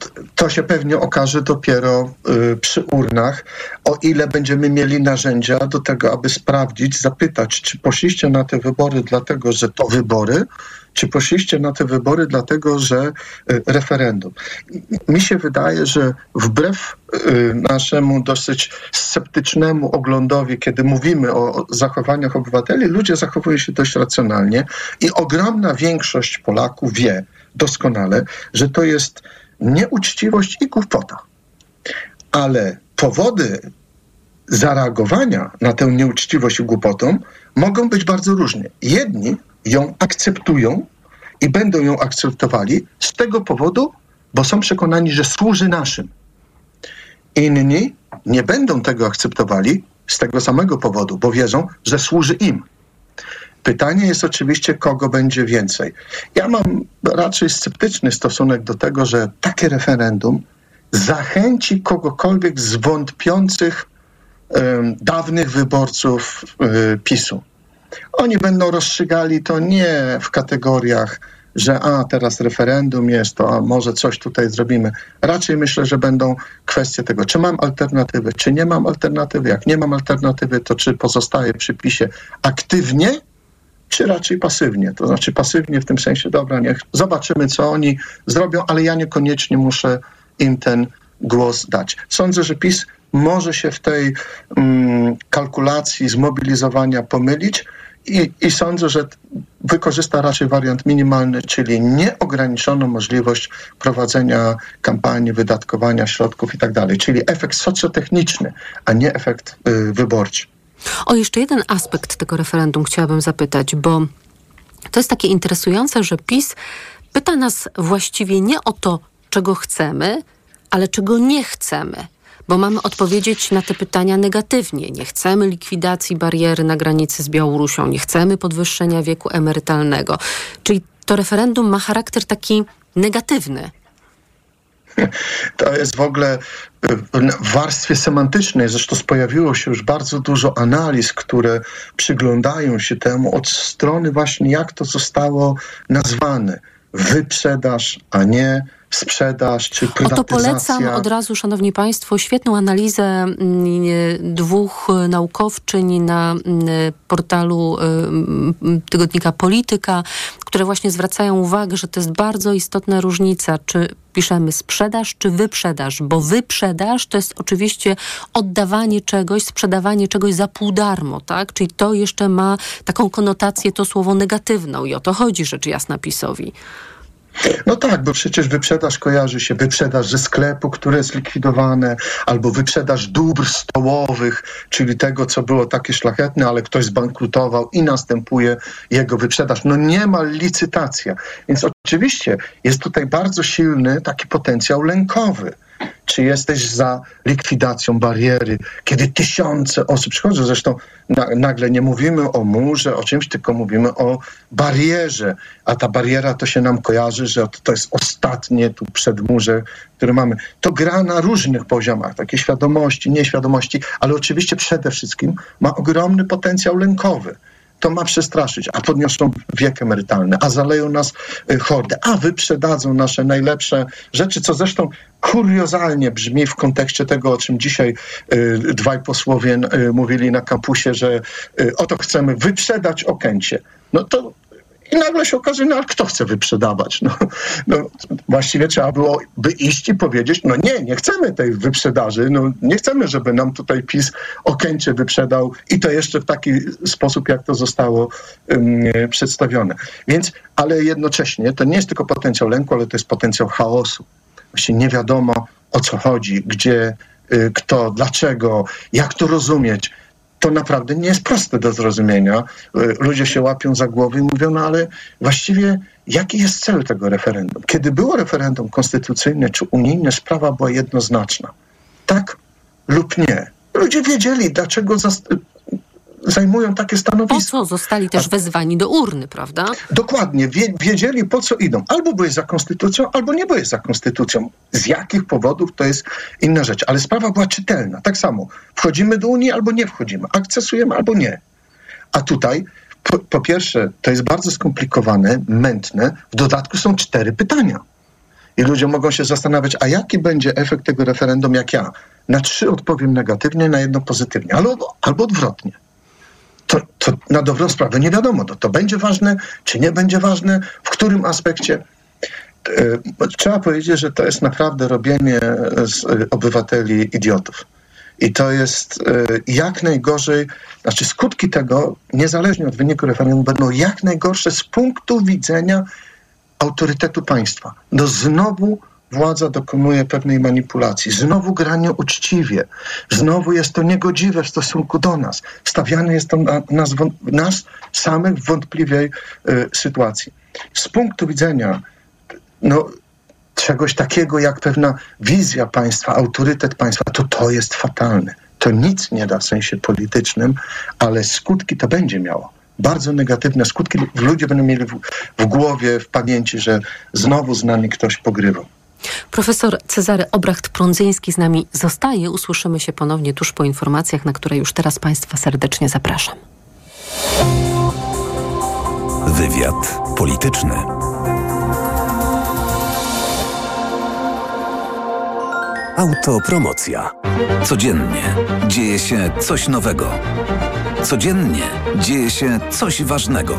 to się pewnie okaże dopiero y, przy urnach, o ile będziemy mieli narzędzia do tego, aby sprawdzić, zapytać, czy poszliście na te wybory dlatego, że to wybory, czy poszliście na te wybory dlatego, że y, referendum. Mi się wydaje, że wbrew y, naszemu dosyć sceptycznemu oglądowi, kiedy mówimy o zachowaniach obywateli, ludzie zachowują się dość racjonalnie i ogromna większość Polaków wie doskonale, że to jest nieuczciwość i głupota. Ale powody zareagowania na tę nieuczciwość i głupotą mogą być bardzo różne. Jedni ją akceptują i będą ją akceptowali z tego powodu, bo są przekonani, że służy naszym. Inni nie będą tego akceptowali z tego samego powodu, bo wierzą, że służy im. Pytanie jest oczywiście, kogo będzie więcej. Ja mam raczej sceptyczny stosunek do tego, że takie referendum zachęci kogokolwiek z wątpiących dawnych wyborców y, PiSu. Oni będą rozstrzygali to nie w kategoriach, że a teraz referendum jest, to a może coś tutaj zrobimy. Raczej myślę, że będą kwestie tego, czy mam alternatywę, czy nie mam alternatywy. Jak nie mam alternatywy, to czy pozostaję przy PiSie aktywnie, czy raczej pasywnie. To znaczy pasywnie w tym sensie, dobra, niech zobaczymy, co oni zrobią, ale ja niekoniecznie muszę im ten głos dać. Sądzę, że PiS może się w tej mm, kalkulacji zmobilizowania pomylić i, i sądzę, że wykorzysta raczej wariant minimalny, czyli nieograniczoną możliwość prowadzenia kampanii, wydatkowania środków i tak czyli efekt socjotechniczny, a nie efekt y, wyborczy. O jeszcze jeden aspekt tego referendum chciałabym zapytać, bo to jest takie interesujące, że PiS pyta nas właściwie nie o to, czego chcemy, ale czego nie chcemy bo mamy odpowiedzieć na te pytania negatywnie. Nie chcemy likwidacji bariery na granicy z Białorusią, nie chcemy podwyższenia wieku emerytalnego. Czyli to referendum ma charakter taki negatywny. To jest w ogóle w warstwie semantycznej, zresztą pojawiło się już bardzo dużo analiz, które przyglądają się temu od strony właśnie, jak to zostało nazwane. Wyprzedaż, a nie sprzedaż czy prywatyzacja. Oto polecam od razu, szanowni państwo, świetną analizę mm, dwóch naukowczyń na mm, portalu mm, tygodnika Polityka, które właśnie zwracają uwagę, że to jest bardzo istotna różnica, czy piszemy sprzedaż czy wyprzedaż, bo wyprzedaż to jest oczywiście oddawanie czegoś, sprzedawanie czegoś za pół darmo, tak? Czyli to jeszcze ma taką konotację, to słowo negatywną i o to chodzi rzecz jasna PiSowi. No tak, bo przecież wyprzedaż kojarzy się wyprzedaż ze sklepu, które jest likwidowane, albo wyprzedaż dóbr stołowych, czyli tego, co było takie szlachetne, ale ktoś zbankrutował i następuje jego wyprzedaż. No nie ma licytacja. Więc oczywiście jest tutaj bardzo silny taki potencjał lękowy czy jesteś za likwidacją bariery, kiedy tysiące osób przychodzą. Zresztą na, nagle nie mówimy o murze, o czymś, tylko mówimy o barierze, a ta bariera to się nam kojarzy, że to jest ostatnie tu przedmurze, które mamy. To gra na różnych poziomach, takie świadomości, nieświadomości, ale oczywiście przede wszystkim ma ogromny potencjał lękowy to ma przestraszyć, a podniosą wiek emerytalny, a zaleją nas y, hordy, a wyprzedadzą nasze najlepsze rzeczy, co zresztą kuriozalnie brzmi w kontekście tego, o czym dzisiaj y, dwaj posłowie y, mówili na kampusie, że y, oto chcemy wyprzedać Okęcie. No to i nagle się okaże, no ale kto chce wyprzedawać? No, no, właściwie trzeba byłoby iść i powiedzieć, no nie, nie chcemy tej wyprzedaży, no nie chcemy, żeby nam tutaj PiS Okęcie wyprzedał i to jeszcze w taki sposób, jak to zostało um, przedstawione. Więc, ale jednocześnie to nie jest tylko potencjał lęku, ale to jest potencjał chaosu. właśnie nie wiadomo o co chodzi, gdzie, y, kto, dlaczego, jak to rozumieć. To naprawdę nie jest proste do zrozumienia. Y, Ludzie się łapią za głowę i mówią, no ale właściwie jaki jest cel tego referendum? Kiedy było referendum konstytucyjne czy unijne, sprawa była jednoznaczna. Tak lub nie. Ludzie wiedzieli, dlaczego zajmują takie Po stanowisko. co zostali też wezwani do urny, prawda? Dokładnie, wie, wiedzieli po co idą. Albo byłeś za konstytucją, albo nie byłeś za konstytucją. Z jakich powodów to jest inna rzecz. Ale sprawa była czytelna. Tak samo. Wchodzimy do Unii albo nie wchodzimy. Akcesujemy albo nie. A tutaj po, po pierwsze, to jest bardzo skomplikowane, mętne. W dodatku są cztery pytania. I ludzie mogą się zastanawiać, a jaki będzie efekt tego referendum, jak ja na trzy odpowiem negatywnie, na jedno pozytywnie, albo, albo odwrotnie. To, to na dobrą sprawę nie wiadomo, to, to będzie ważne, czy nie będzie ważne, w którym aspekcie. E, Trzeba powiedzieć, że to jest naprawdę robienie z obywateli idiotów. I to jest e, jak najgorzej, znaczy skutki tego, niezależnie od wyniku referendum, będą jak najgorsze z punktu widzenia autorytetu państwa. No znowu władza dokonuje pewnej manipulacji, znowu gra nieuczciwie, znowu jest to niegodziwe w stosunku do nas. Stawiane jest to na, nas, nas samych w wątpliwej y, sytuacji. Z punktu widzenia no, czegoś takiego jak pewna wizja państwa, autorytet państwa, to to jest fatalne. To nic nie da w sensie politycznym, ale skutki to będzie miało. Bardzo negatywne skutki. Ludzie będą mieli w, w głowie, w pamięci, że znowu z nami ktoś pogrywał. Profesor Cezary Obracht-Prądzyński z nami zostaje. Usłyszymy się ponownie tuż po informacjach, na które już teraz Państwa serdecznie zapraszam. Wywiad polityczny. Autopromocja. Codziennie dzieje się coś nowego. Codziennie dzieje się coś ważnego.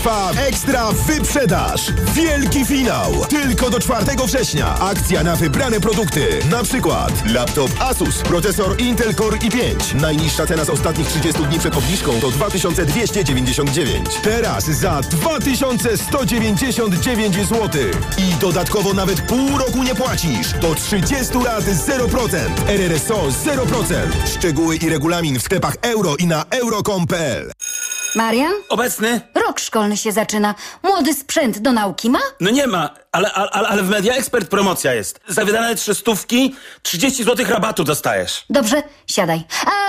Trwa ekstra wyprzedaż. Wielki finał. Tylko do 4 września. Akcja na wybrane produkty. Na przykład laptop Asus, procesor Intel Core i5. Najniższa cena z ostatnich 30 dni przed obniżką to 2299. Teraz za 2199 zł. I dodatkowo nawet pół roku nie płacisz. Do 30 lat 0%. RRSO 0%. Szczegóły i regulamin w sklepach euro i na euro.com.pl Marian? Obecny? Rok szkolny się zaczyna. Młody sprzęt do nauki ma? No nie ma, ale, ale, ale w Media Expert promocja jest. Za wydane trzy stówki 30 zł rabatu dostajesz. Dobrze, siadaj.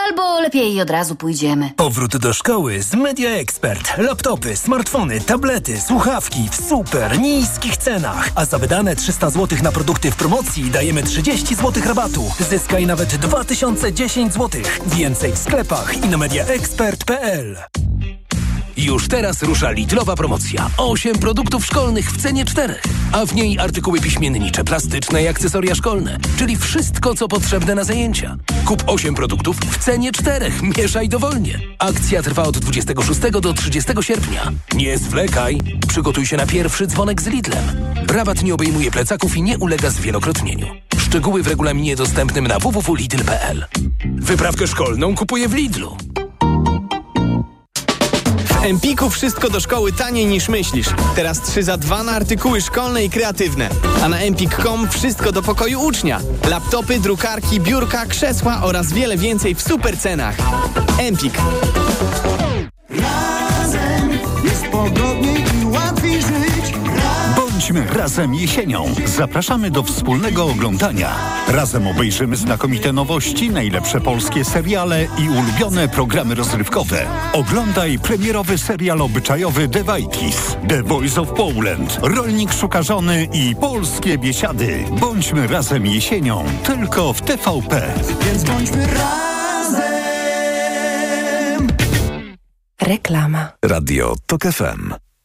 Albo lepiej od razu pójdziemy. Powrót do szkoły z Media Expert. Laptopy, smartfony, tablety, słuchawki w super niskich cenach. A za wydane 300 zł na produkty w promocji dajemy 30 zł rabatu. Zyskaj nawet 2010 zł. Więcej w sklepach i na mediaexpert.pl. Już teraz rusza Lidlowa promocja. 8 produktów szkolnych w cenie 4, a w niej artykuły piśmiennicze, plastyczne i akcesoria szkolne, czyli wszystko, co potrzebne na zajęcia. Kup 8 produktów w cenie 4. Mieszaj dowolnie. Akcja trwa od 26 do 30 sierpnia. Nie zwlekaj. Przygotuj się na pierwszy dzwonek z Lidlem. Rabat nie obejmuje plecaków i nie ulega zwielokrotnieniu. Szczegóły w regulaminie dostępnym na www.lidl.pl. Wyprawkę szkolną kupuję w Lidlu. Empiku wszystko do szkoły taniej niż myślisz. Teraz 3 za 2 na artykuły szkolne i kreatywne. A na empik.com wszystko do pokoju ucznia. Laptopy, drukarki, biurka, krzesła oraz wiele więcej w super cenach. Empik. Bądźmy razem jesienią. Zapraszamy do wspólnego oglądania. Razem obejrzymy znakomite nowości, najlepsze polskie seriale i ulubione programy rozrywkowe. Oglądaj premierowy serial obyczajowy The Vikings, The Voice of Poland, Rolnik szuka żony i Polskie biesiady. Bądźmy razem jesienią, tylko w TVP. Więc bądźmy razem. Reklama. Radio TOK FM.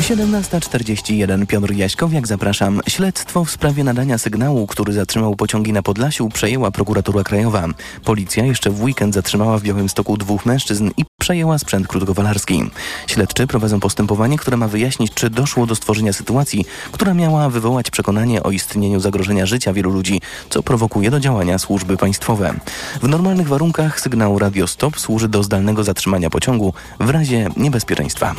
17.41 Piotr Jaśkowiak, zapraszam. Śledztwo w sprawie nadania sygnału, który zatrzymał pociągi na Podlasiu, przejęła prokuratura krajowa. Policja jeszcze w weekend zatrzymała w Białymstoku dwóch mężczyzn i przejęła sprzęt krótkowalarski. Śledczy prowadzą postępowanie, które ma wyjaśnić, czy doszło do stworzenia sytuacji, która miała wywołać przekonanie o istnieniu zagrożenia życia wielu ludzi, co prowokuje do działania służby państwowe. W normalnych warunkach sygnał Radio Stop służy do zdalnego zatrzymania pociągu w razie niebezpieczeństwa.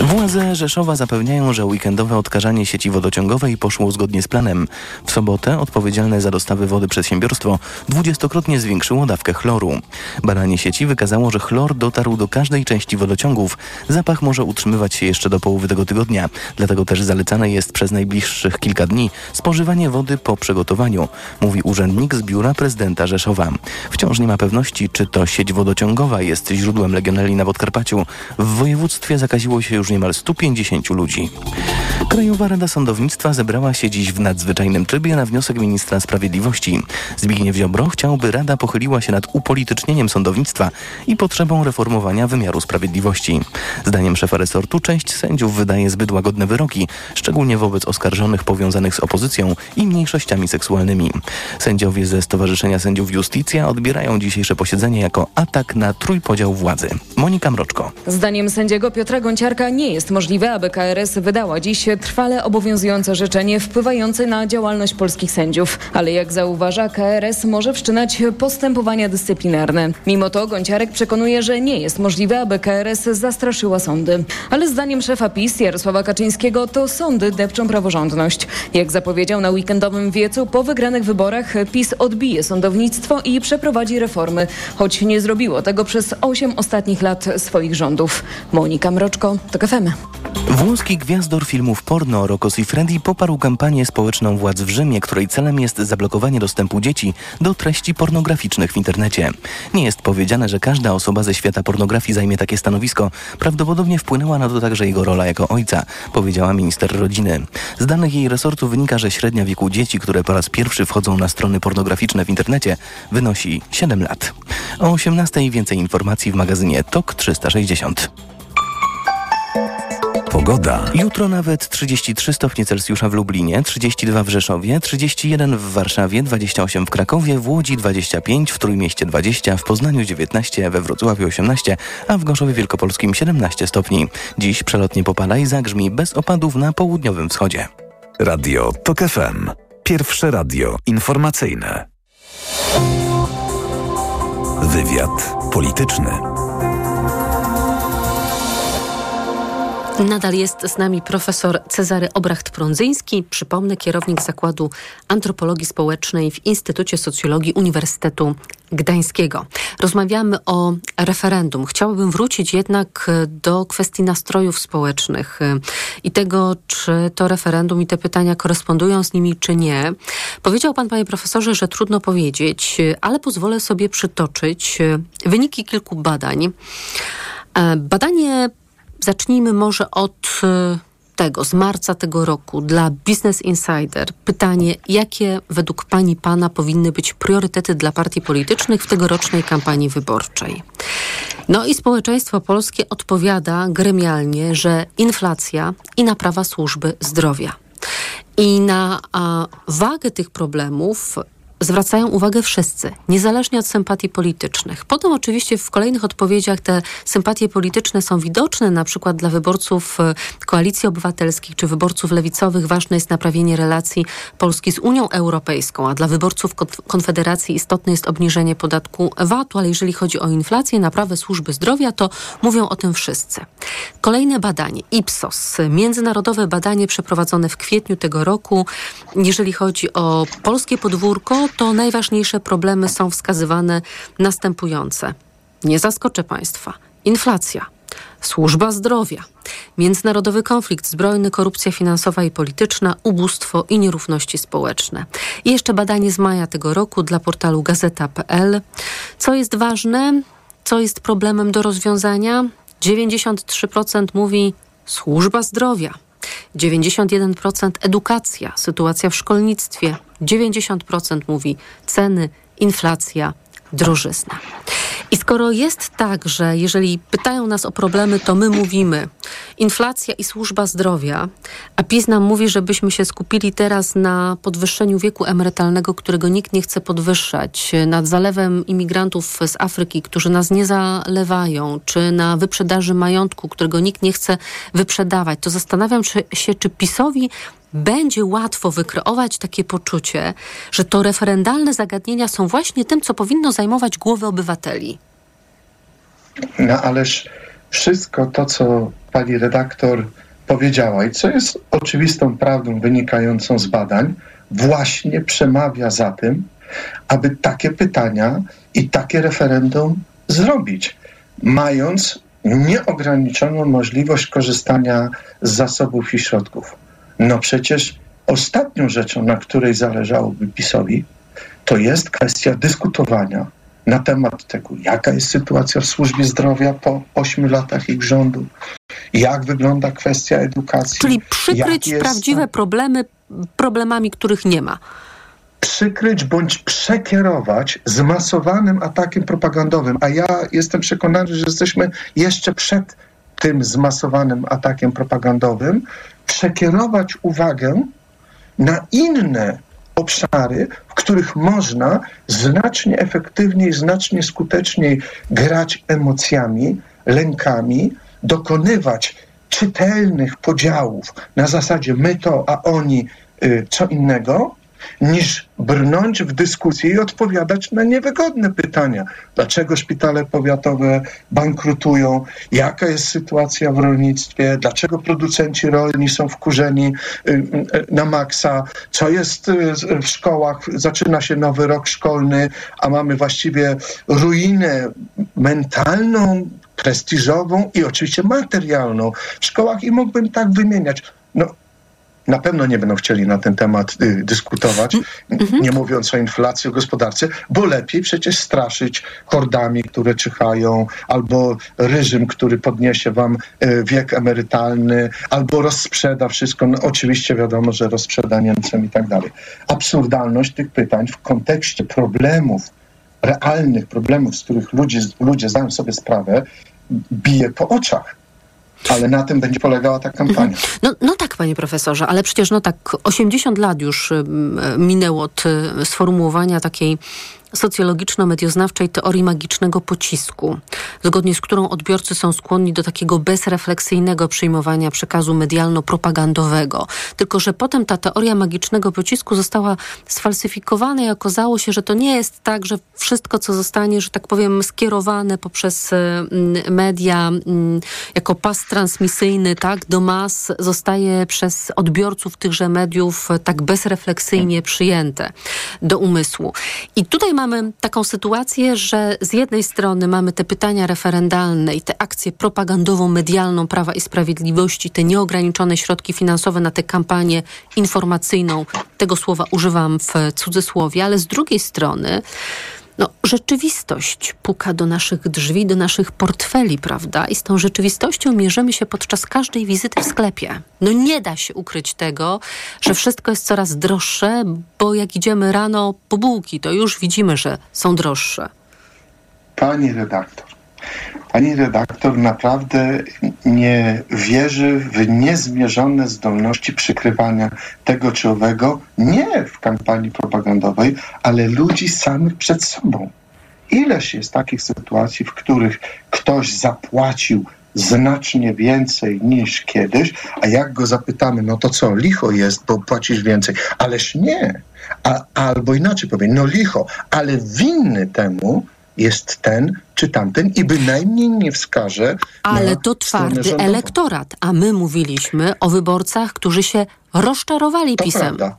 Władze Rzeszowa zapewniają, że weekendowe odkażanie sieci wodociągowej poszło zgodnie z planem. W sobotę odpowiedzialne za dostawy wody przedsiębiorstwo dwudziestokrotnie zwiększyło dawkę chloru. Badanie sieci wykazało, że chlor dotarł do każdej części wodociągów. Zapach może utrzymywać się jeszcze do połowy tego tygodnia, dlatego też zalecane jest przez najbliższych kilka dni spożywanie wody po przygotowaniu, mówi urzędnik z biura prezydenta Rzeszowa. Wciąż nie ma pewności, czy to sieć wodociągowa jest źródłem legioneli na Podkarpaciu. W województwie zakaziło się już niemal 150 ludzi. Krajowa Rada Sądownictwa zebrała się dziś w nadzwyczajnym trybie na wniosek ministra sprawiedliwości. Zbigniew Ziobro chciałby Rada pochyliła się nad upolitycznieniem sądownictwa i potrzebą reformowania wymiaru sprawiedliwości. Zdaniem szefa resortu część sędziów wydaje zbyt łagodne wyroki, szczególnie wobec oskarżonych powiązanych z opozycją i mniejszościami seksualnymi. Sędziowie ze Stowarzyszenia Sędziów Justicja odbierają dzisiejsze posiedzenie jako atak na trójpodział władzy. Monika Mroczko. Zdaniem sędziego Piotra Gonciarka nie jest możliwe, aby KRS wydała dziś trwale obowiązujące życzenie wpływające na działalność polskich sędziów. Ale jak zauważa, KRS może wszczynać postępowania dyscyplinarne. Mimo to Gonciarek przekonuje, że nie jest możliwe, aby KRS zastraszyła sądy. Ale zdaniem szefa PiS Jarosława Kaczyńskiego to sądy depczą praworządność. Jak zapowiedział na weekendowym wiecu, po wygranych wyborach PiS odbije sądownictwo i przeprowadzi reformy, choć nie zrobiło tego przez 8 ostatnich lat swoich rządów. Monika Mroczko, to FM. Włoski gwiazdor filmów porno Rocco Siffredi poparł kampanię społeczną władz w Rzymie, której celem jest zablokowanie dostępu dzieci do treści pornograficznych w internecie. Nie jest powiedziane, że każda osoba ze świata pornografii zajmie takie stanowisko. Prawdopodobnie wpłynęła na to także jego rola jako ojca, powiedziała minister rodziny. Z danych jej resortu wynika, że średnia wieku dzieci, które po raz pierwszy wchodzą na strony pornograficzne w internecie, wynosi 7 lat. O 18 więcej informacji w magazynie TOK 360. Pogoda. Jutro nawet 33 stopnie Celsjusza w Lublinie, 32 w Rzeszowie, 31 w Warszawie, 28 w Krakowie, w Łodzi 25, w Trójmieście 20, w Poznaniu 19, we Wrocławiu 18, a w Gorzowie Wielkopolskim 17 stopni. Dziś przelotnie popada i zagrzmi bez opadów na południowym wschodzie. Radio TOK FM. Pierwsze radio informacyjne. Wywiad polityczny. Nadal jest z nami profesor Cezary Obracht-Prądzyński, przypomnę, kierownik Zakładu Antropologii Społecznej w Instytucie Socjologii Uniwersytetu Gdańskiego. Rozmawiamy o referendum. Chciałabym wrócić jednak do kwestii nastrojów społecznych i tego, czy to referendum i te pytania korespondują z nimi, czy nie. Powiedział pan, panie profesorze, że trudno powiedzieć, ale pozwolę sobie przytoczyć wyniki kilku badań. Badanie Zacznijmy może od tego, z marca tego roku dla Business Insider. Pytanie, jakie według Pani Pana powinny być priorytety dla partii politycznych w tegorocznej kampanii wyborczej? No i społeczeństwo polskie odpowiada gremialnie, że inflacja i naprawa służby zdrowia. I na a, wagę tych problemów zwracają uwagę wszyscy, niezależnie od sympatii politycznych. Potem oczywiście w kolejnych odpowiedziach te sympatie polityczne są widoczne, na przykład dla wyborców e, Koalicji Obywatelskiej czy wyborców lewicowych ważne jest naprawienie relacji Polski z Unią Europejską, a dla wyborców Konfederacji istotne jest obniżenie podatku VAT-u, ale jeżeli chodzi o inflację, naprawę służby zdrowia, to mówią o tym wszyscy. Kolejne badanie, Ipsos, międzynarodowe badanie przeprowadzone w kwietniu tego roku, jeżeli chodzi o polskie podwórko, to najważniejsze problemy są wskazywane następujące. Nie zaskoczę Państwa. Inflacja, służba zdrowia, międzynarodowy konflikt zbrojny, korupcja finansowa i polityczna, ubóstwo i nierówności społeczne. I jeszcze badanie z maja tego roku dla portalu gazeta.pl. Co jest ważne, co jest problemem do rozwiązania? 93% mówi służba zdrowia. 91% edukacja, sytuacja w szkolnictwie, 90% mówi ceny, inflacja, drożyzna. I skoro jest tak, że jeżeli pytają nas o problemy, to my mówimy Inflacja i służba zdrowia, a PiS nam mówi, żebyśmy się skupili teraz na podwyższeniu wieku emerytalnego, którego nikt nie chce podwyższać, nad zalewem imigrantów z Afryki, którzy nas nie zalewają, czy na wyprzedaży majątku, którego nikt nie chce wyprzedawać, to zastanawiam się, czy PiSowi będzie łatwo wykreować takie poczucie, że to referendalne zagadnienia są właśnie tym, co powinno zajmować głowy obywateli. No ależ wszystko to, co pani redaktor powiedziała i co jest oczywistą prawdą wynikającą z badań, właśnie przemawia za tym, aby takie pytania i takie referendum zrobić, mając nieograniczoną możliwość korzystania z zasobów i środków. No przecież ostatnią rzeczą, na której zależałoby PiSowi, to jest kwestia dyskutowania na temat tego, jaka jest sytuacja w służbie zdrowia po ośmiu latach ich rządu, jak wygląda kwestia edukacji. Czyli przykryć jest... prawdziwe problemy problemami, których nie ma. Przykryć bądź przekierować zmasowanym atakiem propagandowym. A ja jestem przekonany, że jesteśmy jeszcze przed tym zmasowanym atakiem propagandowym, przekierować uwagę na inne obszary, w których można znacznie efektywniej, znacznie skuteczniej grać emocjami, lękami, dokonywać czytelnych podziałów na zasadzie my to, a oni y, co innego, niż brnąć w dyskusję i odpowiadać na niewygodne pytania. Dlaczego szpitale powiatowe bankrutują? Jaka jest sytuacja w rolnictwie? Dlaczego producenci rolni są wkurzeni y, y, na maksa? Co jest y, w szkołach? Zaczyna się nowy rok szkolny, a mamy właściwie ruinę mentalną, prestiżową i oczywiście materialną w szkołach i mógłbym tak wymieniać. No, na pewno nie będą chcieli na ten temat y, dyskutować, mhm. nie mówiąc o inflacji, o gospodarce, bo lepiej przecież straszyć hordami, które czyhają, albo reżim, który podniesie wam y, wiek emerytalny, albo rozsprzeda wszystko. No, oczywiście wiadomo, że rozsprzeda Niemcom i tak dalej. Absurdalność tych pytań w kontekście problemów, realnych problemów, z których ludzie, ludzie zdają sobie sprawę, bije po oczach. Ale na tym będzie polegała ta kampania. No, no tak, panie profesorze, ale przecież no tak 80 lat już minęło od y, sformułowania takiej socjologiczno-medioznawczej teorii magicznego pocisku, zgodnie z którą odbiorcy są skłonni do takiego bezrefleksyjnego przyjmowania przekazu medialno-propagandowego. Tylko, że potem ta teoria magicznego pocisku została sfalsyfikowana i okazało się, że to nie jest tak, że wszystko, co zostanie, że tak powiem, skierowane poprzez mm, media jako pas transmisyjny, tak, do mas, zostaje przez odbiorców tychże mediów tak bezrefleksyjnie przyjęte do umysłu. I tutaj mamy taką sytuację, że z jednej strony mamy te pytania referendalne i tę akcję propagandową, medialną Prawa i Sprawiedliwości, te nieograniczone środki finansowe na tę kampanię informacyjną. Tego słowa używam w cudzysłowie, ale z drugiej strony no, rzeczywistość puka do naszych drzwi, do naszych portfeli, prawda? I z tą rzeczywistością mierzymy się podczas każdej wizyty w sklepie. No nie da się ukryć tego, że wszystko jest coraz droższe, bo jak idziemy rano po bułki, to już widzimy, że są droższe. Pani redaktor, Pani redaktor naprawdę nie wierzy w niezmierzone zdolności przykrywania tego czy owego, nie w kampanii propagandowej, ale ludzi samych przed sobą. Ileż jest takich sytuacji, w których ktoś zapłacił znacznie więcej niż kiedyś, a jak go zapytamy, no to co, licho jest, bo płacisz więcej. Ależ nie. A, albo inaczej powiem, no licho, ale winny temu jest ten czy tamten i bynajmniej nie wskaże. Ale to twardy elektorat, a my mówiliśmy o wyborcach, którzy się rozczarowali to pisem. Prawda.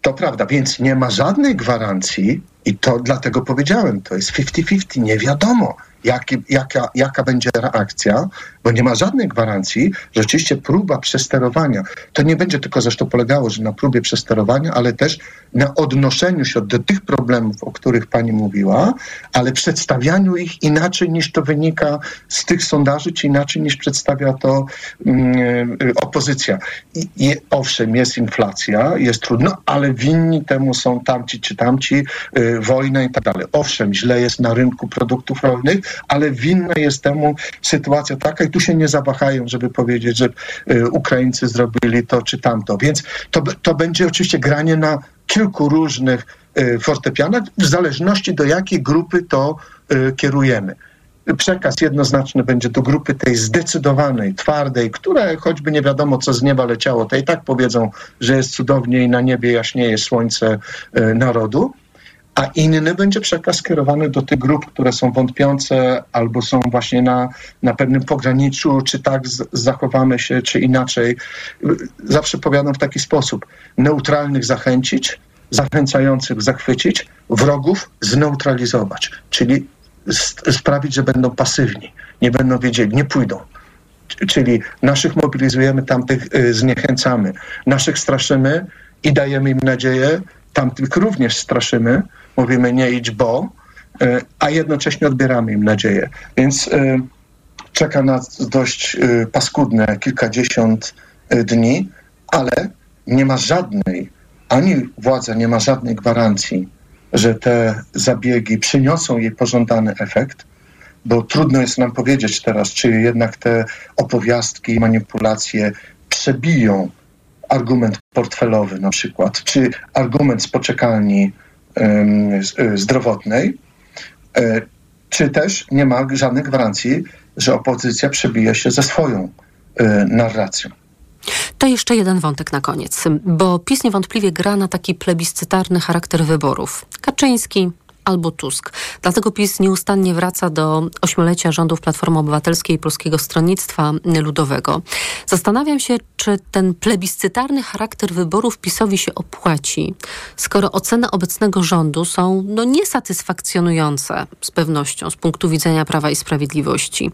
To prawda, więc nie ma żadnej gwarancji i to dlatego powiedziałem, to jest 50-50, nie wiadomo jaki, jaka, jaka będzie reakcja, bo nie ma żadnej gwarancji, że rzeczywiście próba przesterowania, to nie będzie tylko zresztą polegało, że na próbie przesterowania, ale też na odnoszeniu się do tych problemów, o których pani mówiła, ale przedstawianiu ich inaczej niż to wynika z tych sondaży, czy inaczej niż przedstawia to mm, opozycja. I, I, owszem, jest inflacja, jest trudno, ale winni temu są tamci czy tamci, y, wojna i tak dalej. Owszem, źle jest na rynku produktów rolnych, ale winna jest temu sytuacja taka, tu się nie zawahają, żeby powiedzieć, że y, Ukraińcy zrobili to czy tamto. Więc to, to będzie oczywiście granie na kilku różnych y, fortepianach, w zależności do jakiej grupy to y, kierujemy przekaz jednoznaczny będzie do grupy tej zdecydowanej, twardej, która choćby nie wiadomo co z nieba leciało, to i tak powiedzą, że jest cudownie i na niebie jaśnieje słońce narodu. A inny będzie przekaz skierowany do tych grup, które są wątpiące albo są właśnie na, na pewnym pograniczu, czy tak z, zachowamy się, czy inaczej. Zawsze powiadam w taki sposób: neutralnych zachęcić, zachęcających zachwycić, wrogów zneutralizować. Czyli sprawić, że będą pasywni, nie będą wiedzieli, nie pójdą. Czyli naszych mobilizujemy, tamtych y, zniechęcamy, naszych straszymy i dajemy im nadzieję, tamtych również straszymy, mówimy nie idź, bo, y, a jednocześnie odbieramy im nadzieję. Więc y, czeka nas dość paskudne kilkadziesiąt dni, ale nie ma żadnej, ani władza nie ma żadnej gwarancji, że te zabiegi przyniosą jej pożądany efekt, bo trudno jest nam powiedzieć teraz, czy jednak te opowiastki i manipulacje przebiją argument portfelowy na przykład, czy argument z poczekalni zdrowotnej, e, czy też nie ma żadnych gwarancji, że opozycja przebije się ze swoją e, narracją. To jeszcze jeden wątek na koniec, bo PiS niewątpliwie gra na taki plebiscytarny charakter wyborów. Kaczyński, albo Tusk. Dlatego PiS nieustannie wraca do ośmiolecia rządów Platformy Obywatelskiej i Polskiego Stronnictwa Ludowego. Zastanawiam się, czy ten plebiscytarny charakter wyborów PiSowi się opłaci, skoro oceny obecnego rządu są no, niesatysfakcjonujące z pewnością z punktu widzenia Prawa i Sprawiedliwości.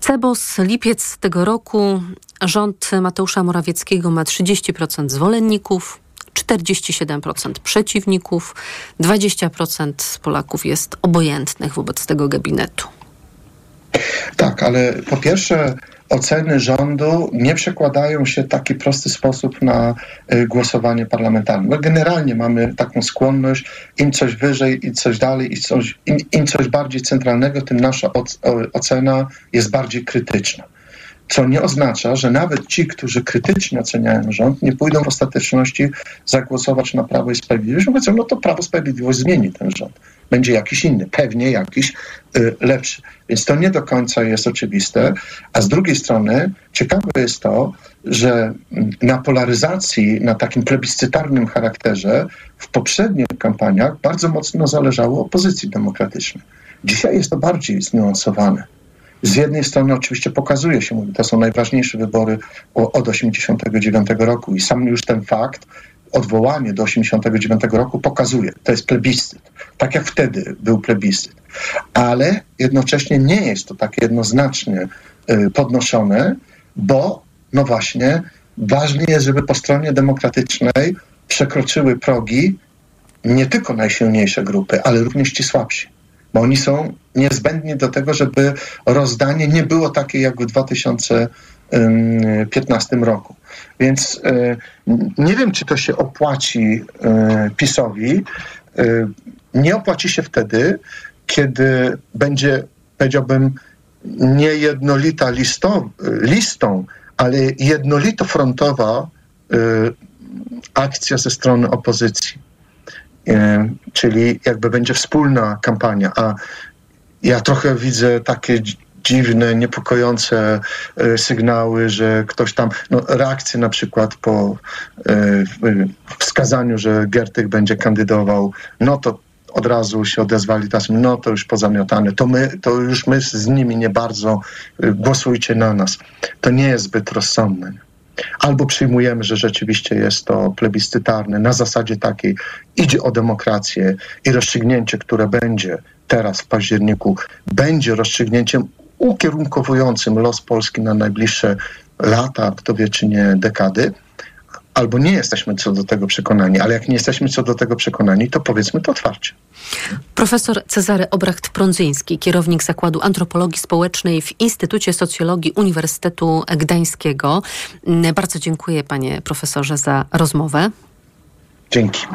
Cebos, lipiec tego roku, rząd Mateusza Morawieckiego ma 30% zwolenników, 47% przeciwników, 20% Polaków jest obojętnych wobec tego gabinetu. Tak, ale po pierwsze oceny rządu nie przekładają się w taki prosty sposób na y, głosowanie parlamentarne. My generalnie mamy taką skłonność, im coś wyżej, im coś dalej, im coś, im, im coś bardziej centralnego, tym nasza ocena jest bardziej krytyczna co nie oznacza, że nawet ci, którzy krytycznie oceniają rząd, nie pójdą w ostateczności zagłosować na Prawo i Sprawiedliwość. Powiedzą, no to Prawo i Sprawiedliwość zmieni ten rząd. Będzie jakiś inny, pewnie jakiś y, lepszy. Więc to nie do końca jest oczywiste. A z drugiej strony ciekawe jest to, że na polaryzacji, na takim plebiscytarnym charakterze w poprzednich kampaniach bardzo mocno zależało opozycji demokratycznej. Dzisiaj jest to bardziej zniuansowane z jednej strony oczywiście pokazuje się, to są najważniejsze wybory od 89 roku i sam już ten fakt, odwołanie do 89 roku pokazuje, to jest plebiscyt, tak jak wtedy był plebiscyt. Ale jednocześnie nie jest to takie jednoznacznie y, podnoszone, bo no właśnie ważne jest, żeby po stronie demokratycznej przekroczyły progi nie tylko najsilniejsze grupy, ale również ci słabsi bo oni są niezbędni do tego, żeby rozdanie nie było takie jak w 2015 roku. Więc e, nie wiem, czy to się opłaci e, PiSowi. E, nie opłaci się wtedy, kiedy będzie, powiedziałbym, nie jednolita listo, listą, ale jednolito frontowa akcja ze strony opozycji czyli jakby będzie wspólna kampania, a ja trochę widzę takie dziwne, niepokojące e, sygnały, że ktoś tam, no reakcje na przykład po e, wskazaniu, że Giertych będzie kandydował, no to od razu się odezwali tacy, no to już pozamiotane, to my, to już my z nimi nie bardzo, głosujcie na nas. To nie jest zbyt rozsądne. Albo przyjmujemy, że rzeczywiście jest to plebiscytarne na zasadzie takiej, idzie o demokrację i rozstrzygnięcie, które będzie teraz w październiku, będzie rozstrzygnięciem ukierunkowującym los Polski na najbliższe lata, kto wie czy nie dekady, albo nie jesteśmy co do tego przekonani, ale jak nie jesteśmy co do tego przekonani, to powiedzmy to otwarcie. Profesor Cezary Obracht-Prądzyński, kierownik Zakładu Antropologii Społecznej w Instytucie Socjologii Uniwersytetu Gdańskiego. Bardzo dziękuję panie profesorze za rozmowę. Dzięki.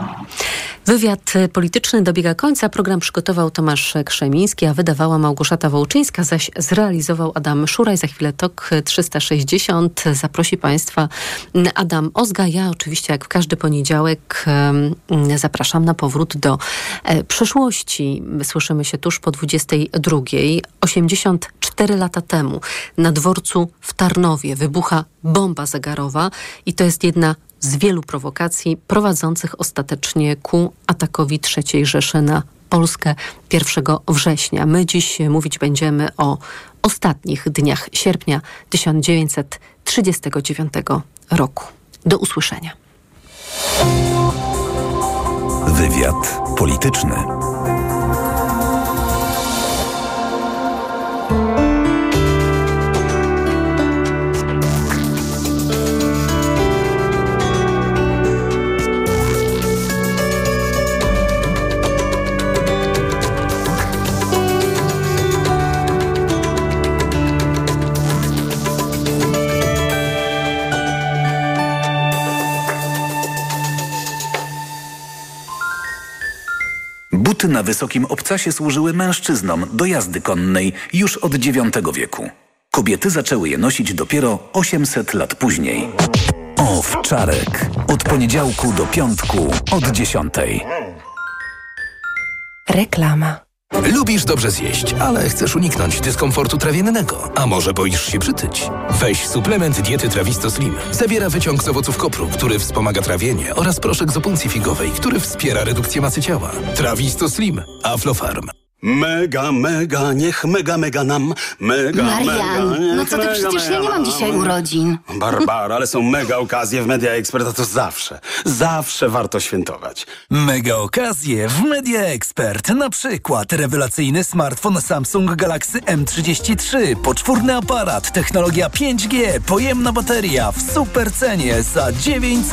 Wywiad polityczny dobiega końca. Program przygotował Tomasz Krzemiński, a wydawała Małgorzata Wołczyńska, zaś zrealizował Adam Szuraj. Za chwilę TOK 360 zaprosi Państwa Adam Ozga. Ja oczywiście jak w każdy poniedziałek zapraszam na powrót do e, przeszłości. Słyszymy się tuż po 22. 84 lata temu na dworcu w Tarnowie wybucha bomba zegarowa i to jest jedna z wielu prowokacji prowadzących ostatecznie ku atakowi III Rzeszy na Polskę 1 września. My dziś mówić będziemy o ostatnich dniach sierpnia 1939 roku. Do usłyszenia. Wywiad polityczny. Na wysokim obcasie służyły mężczyznom do jazdy konnej już od IX wieku. Kobiety zaczęły je nosić dopiero 800 lat później. Owczarek. Od poniedziałku do piątku od 10. Reklama. Lubisz dobrze zjeść, ale chcesz uniknąć dyskomfortu trawiennego. A może boisz się przytyć? Weź suplement diety Trawisto Slim. Zawiera wyciąg z owoców kopru, który wspomaga trawienie oraz proszek z opuncji figowej, który wspiera redukcję masy ciała. Trawisto Slim. Aflofarm. Mega, mega, niech mega, mega nam, mega, Marian, mega, niech no co ty, mega, przecież ja mega nie mam dzisiaj urodzin. Barbara, ale są mega okazje w Media Expert, a to zawsze, zawsze warto świętować. Mega okazje w Media Expert. Na przykład rewelacyjny smartfon Samsung Galaxy M33, poczwórny aparat, technologia 5G, pojemna bateria w super cenie za 900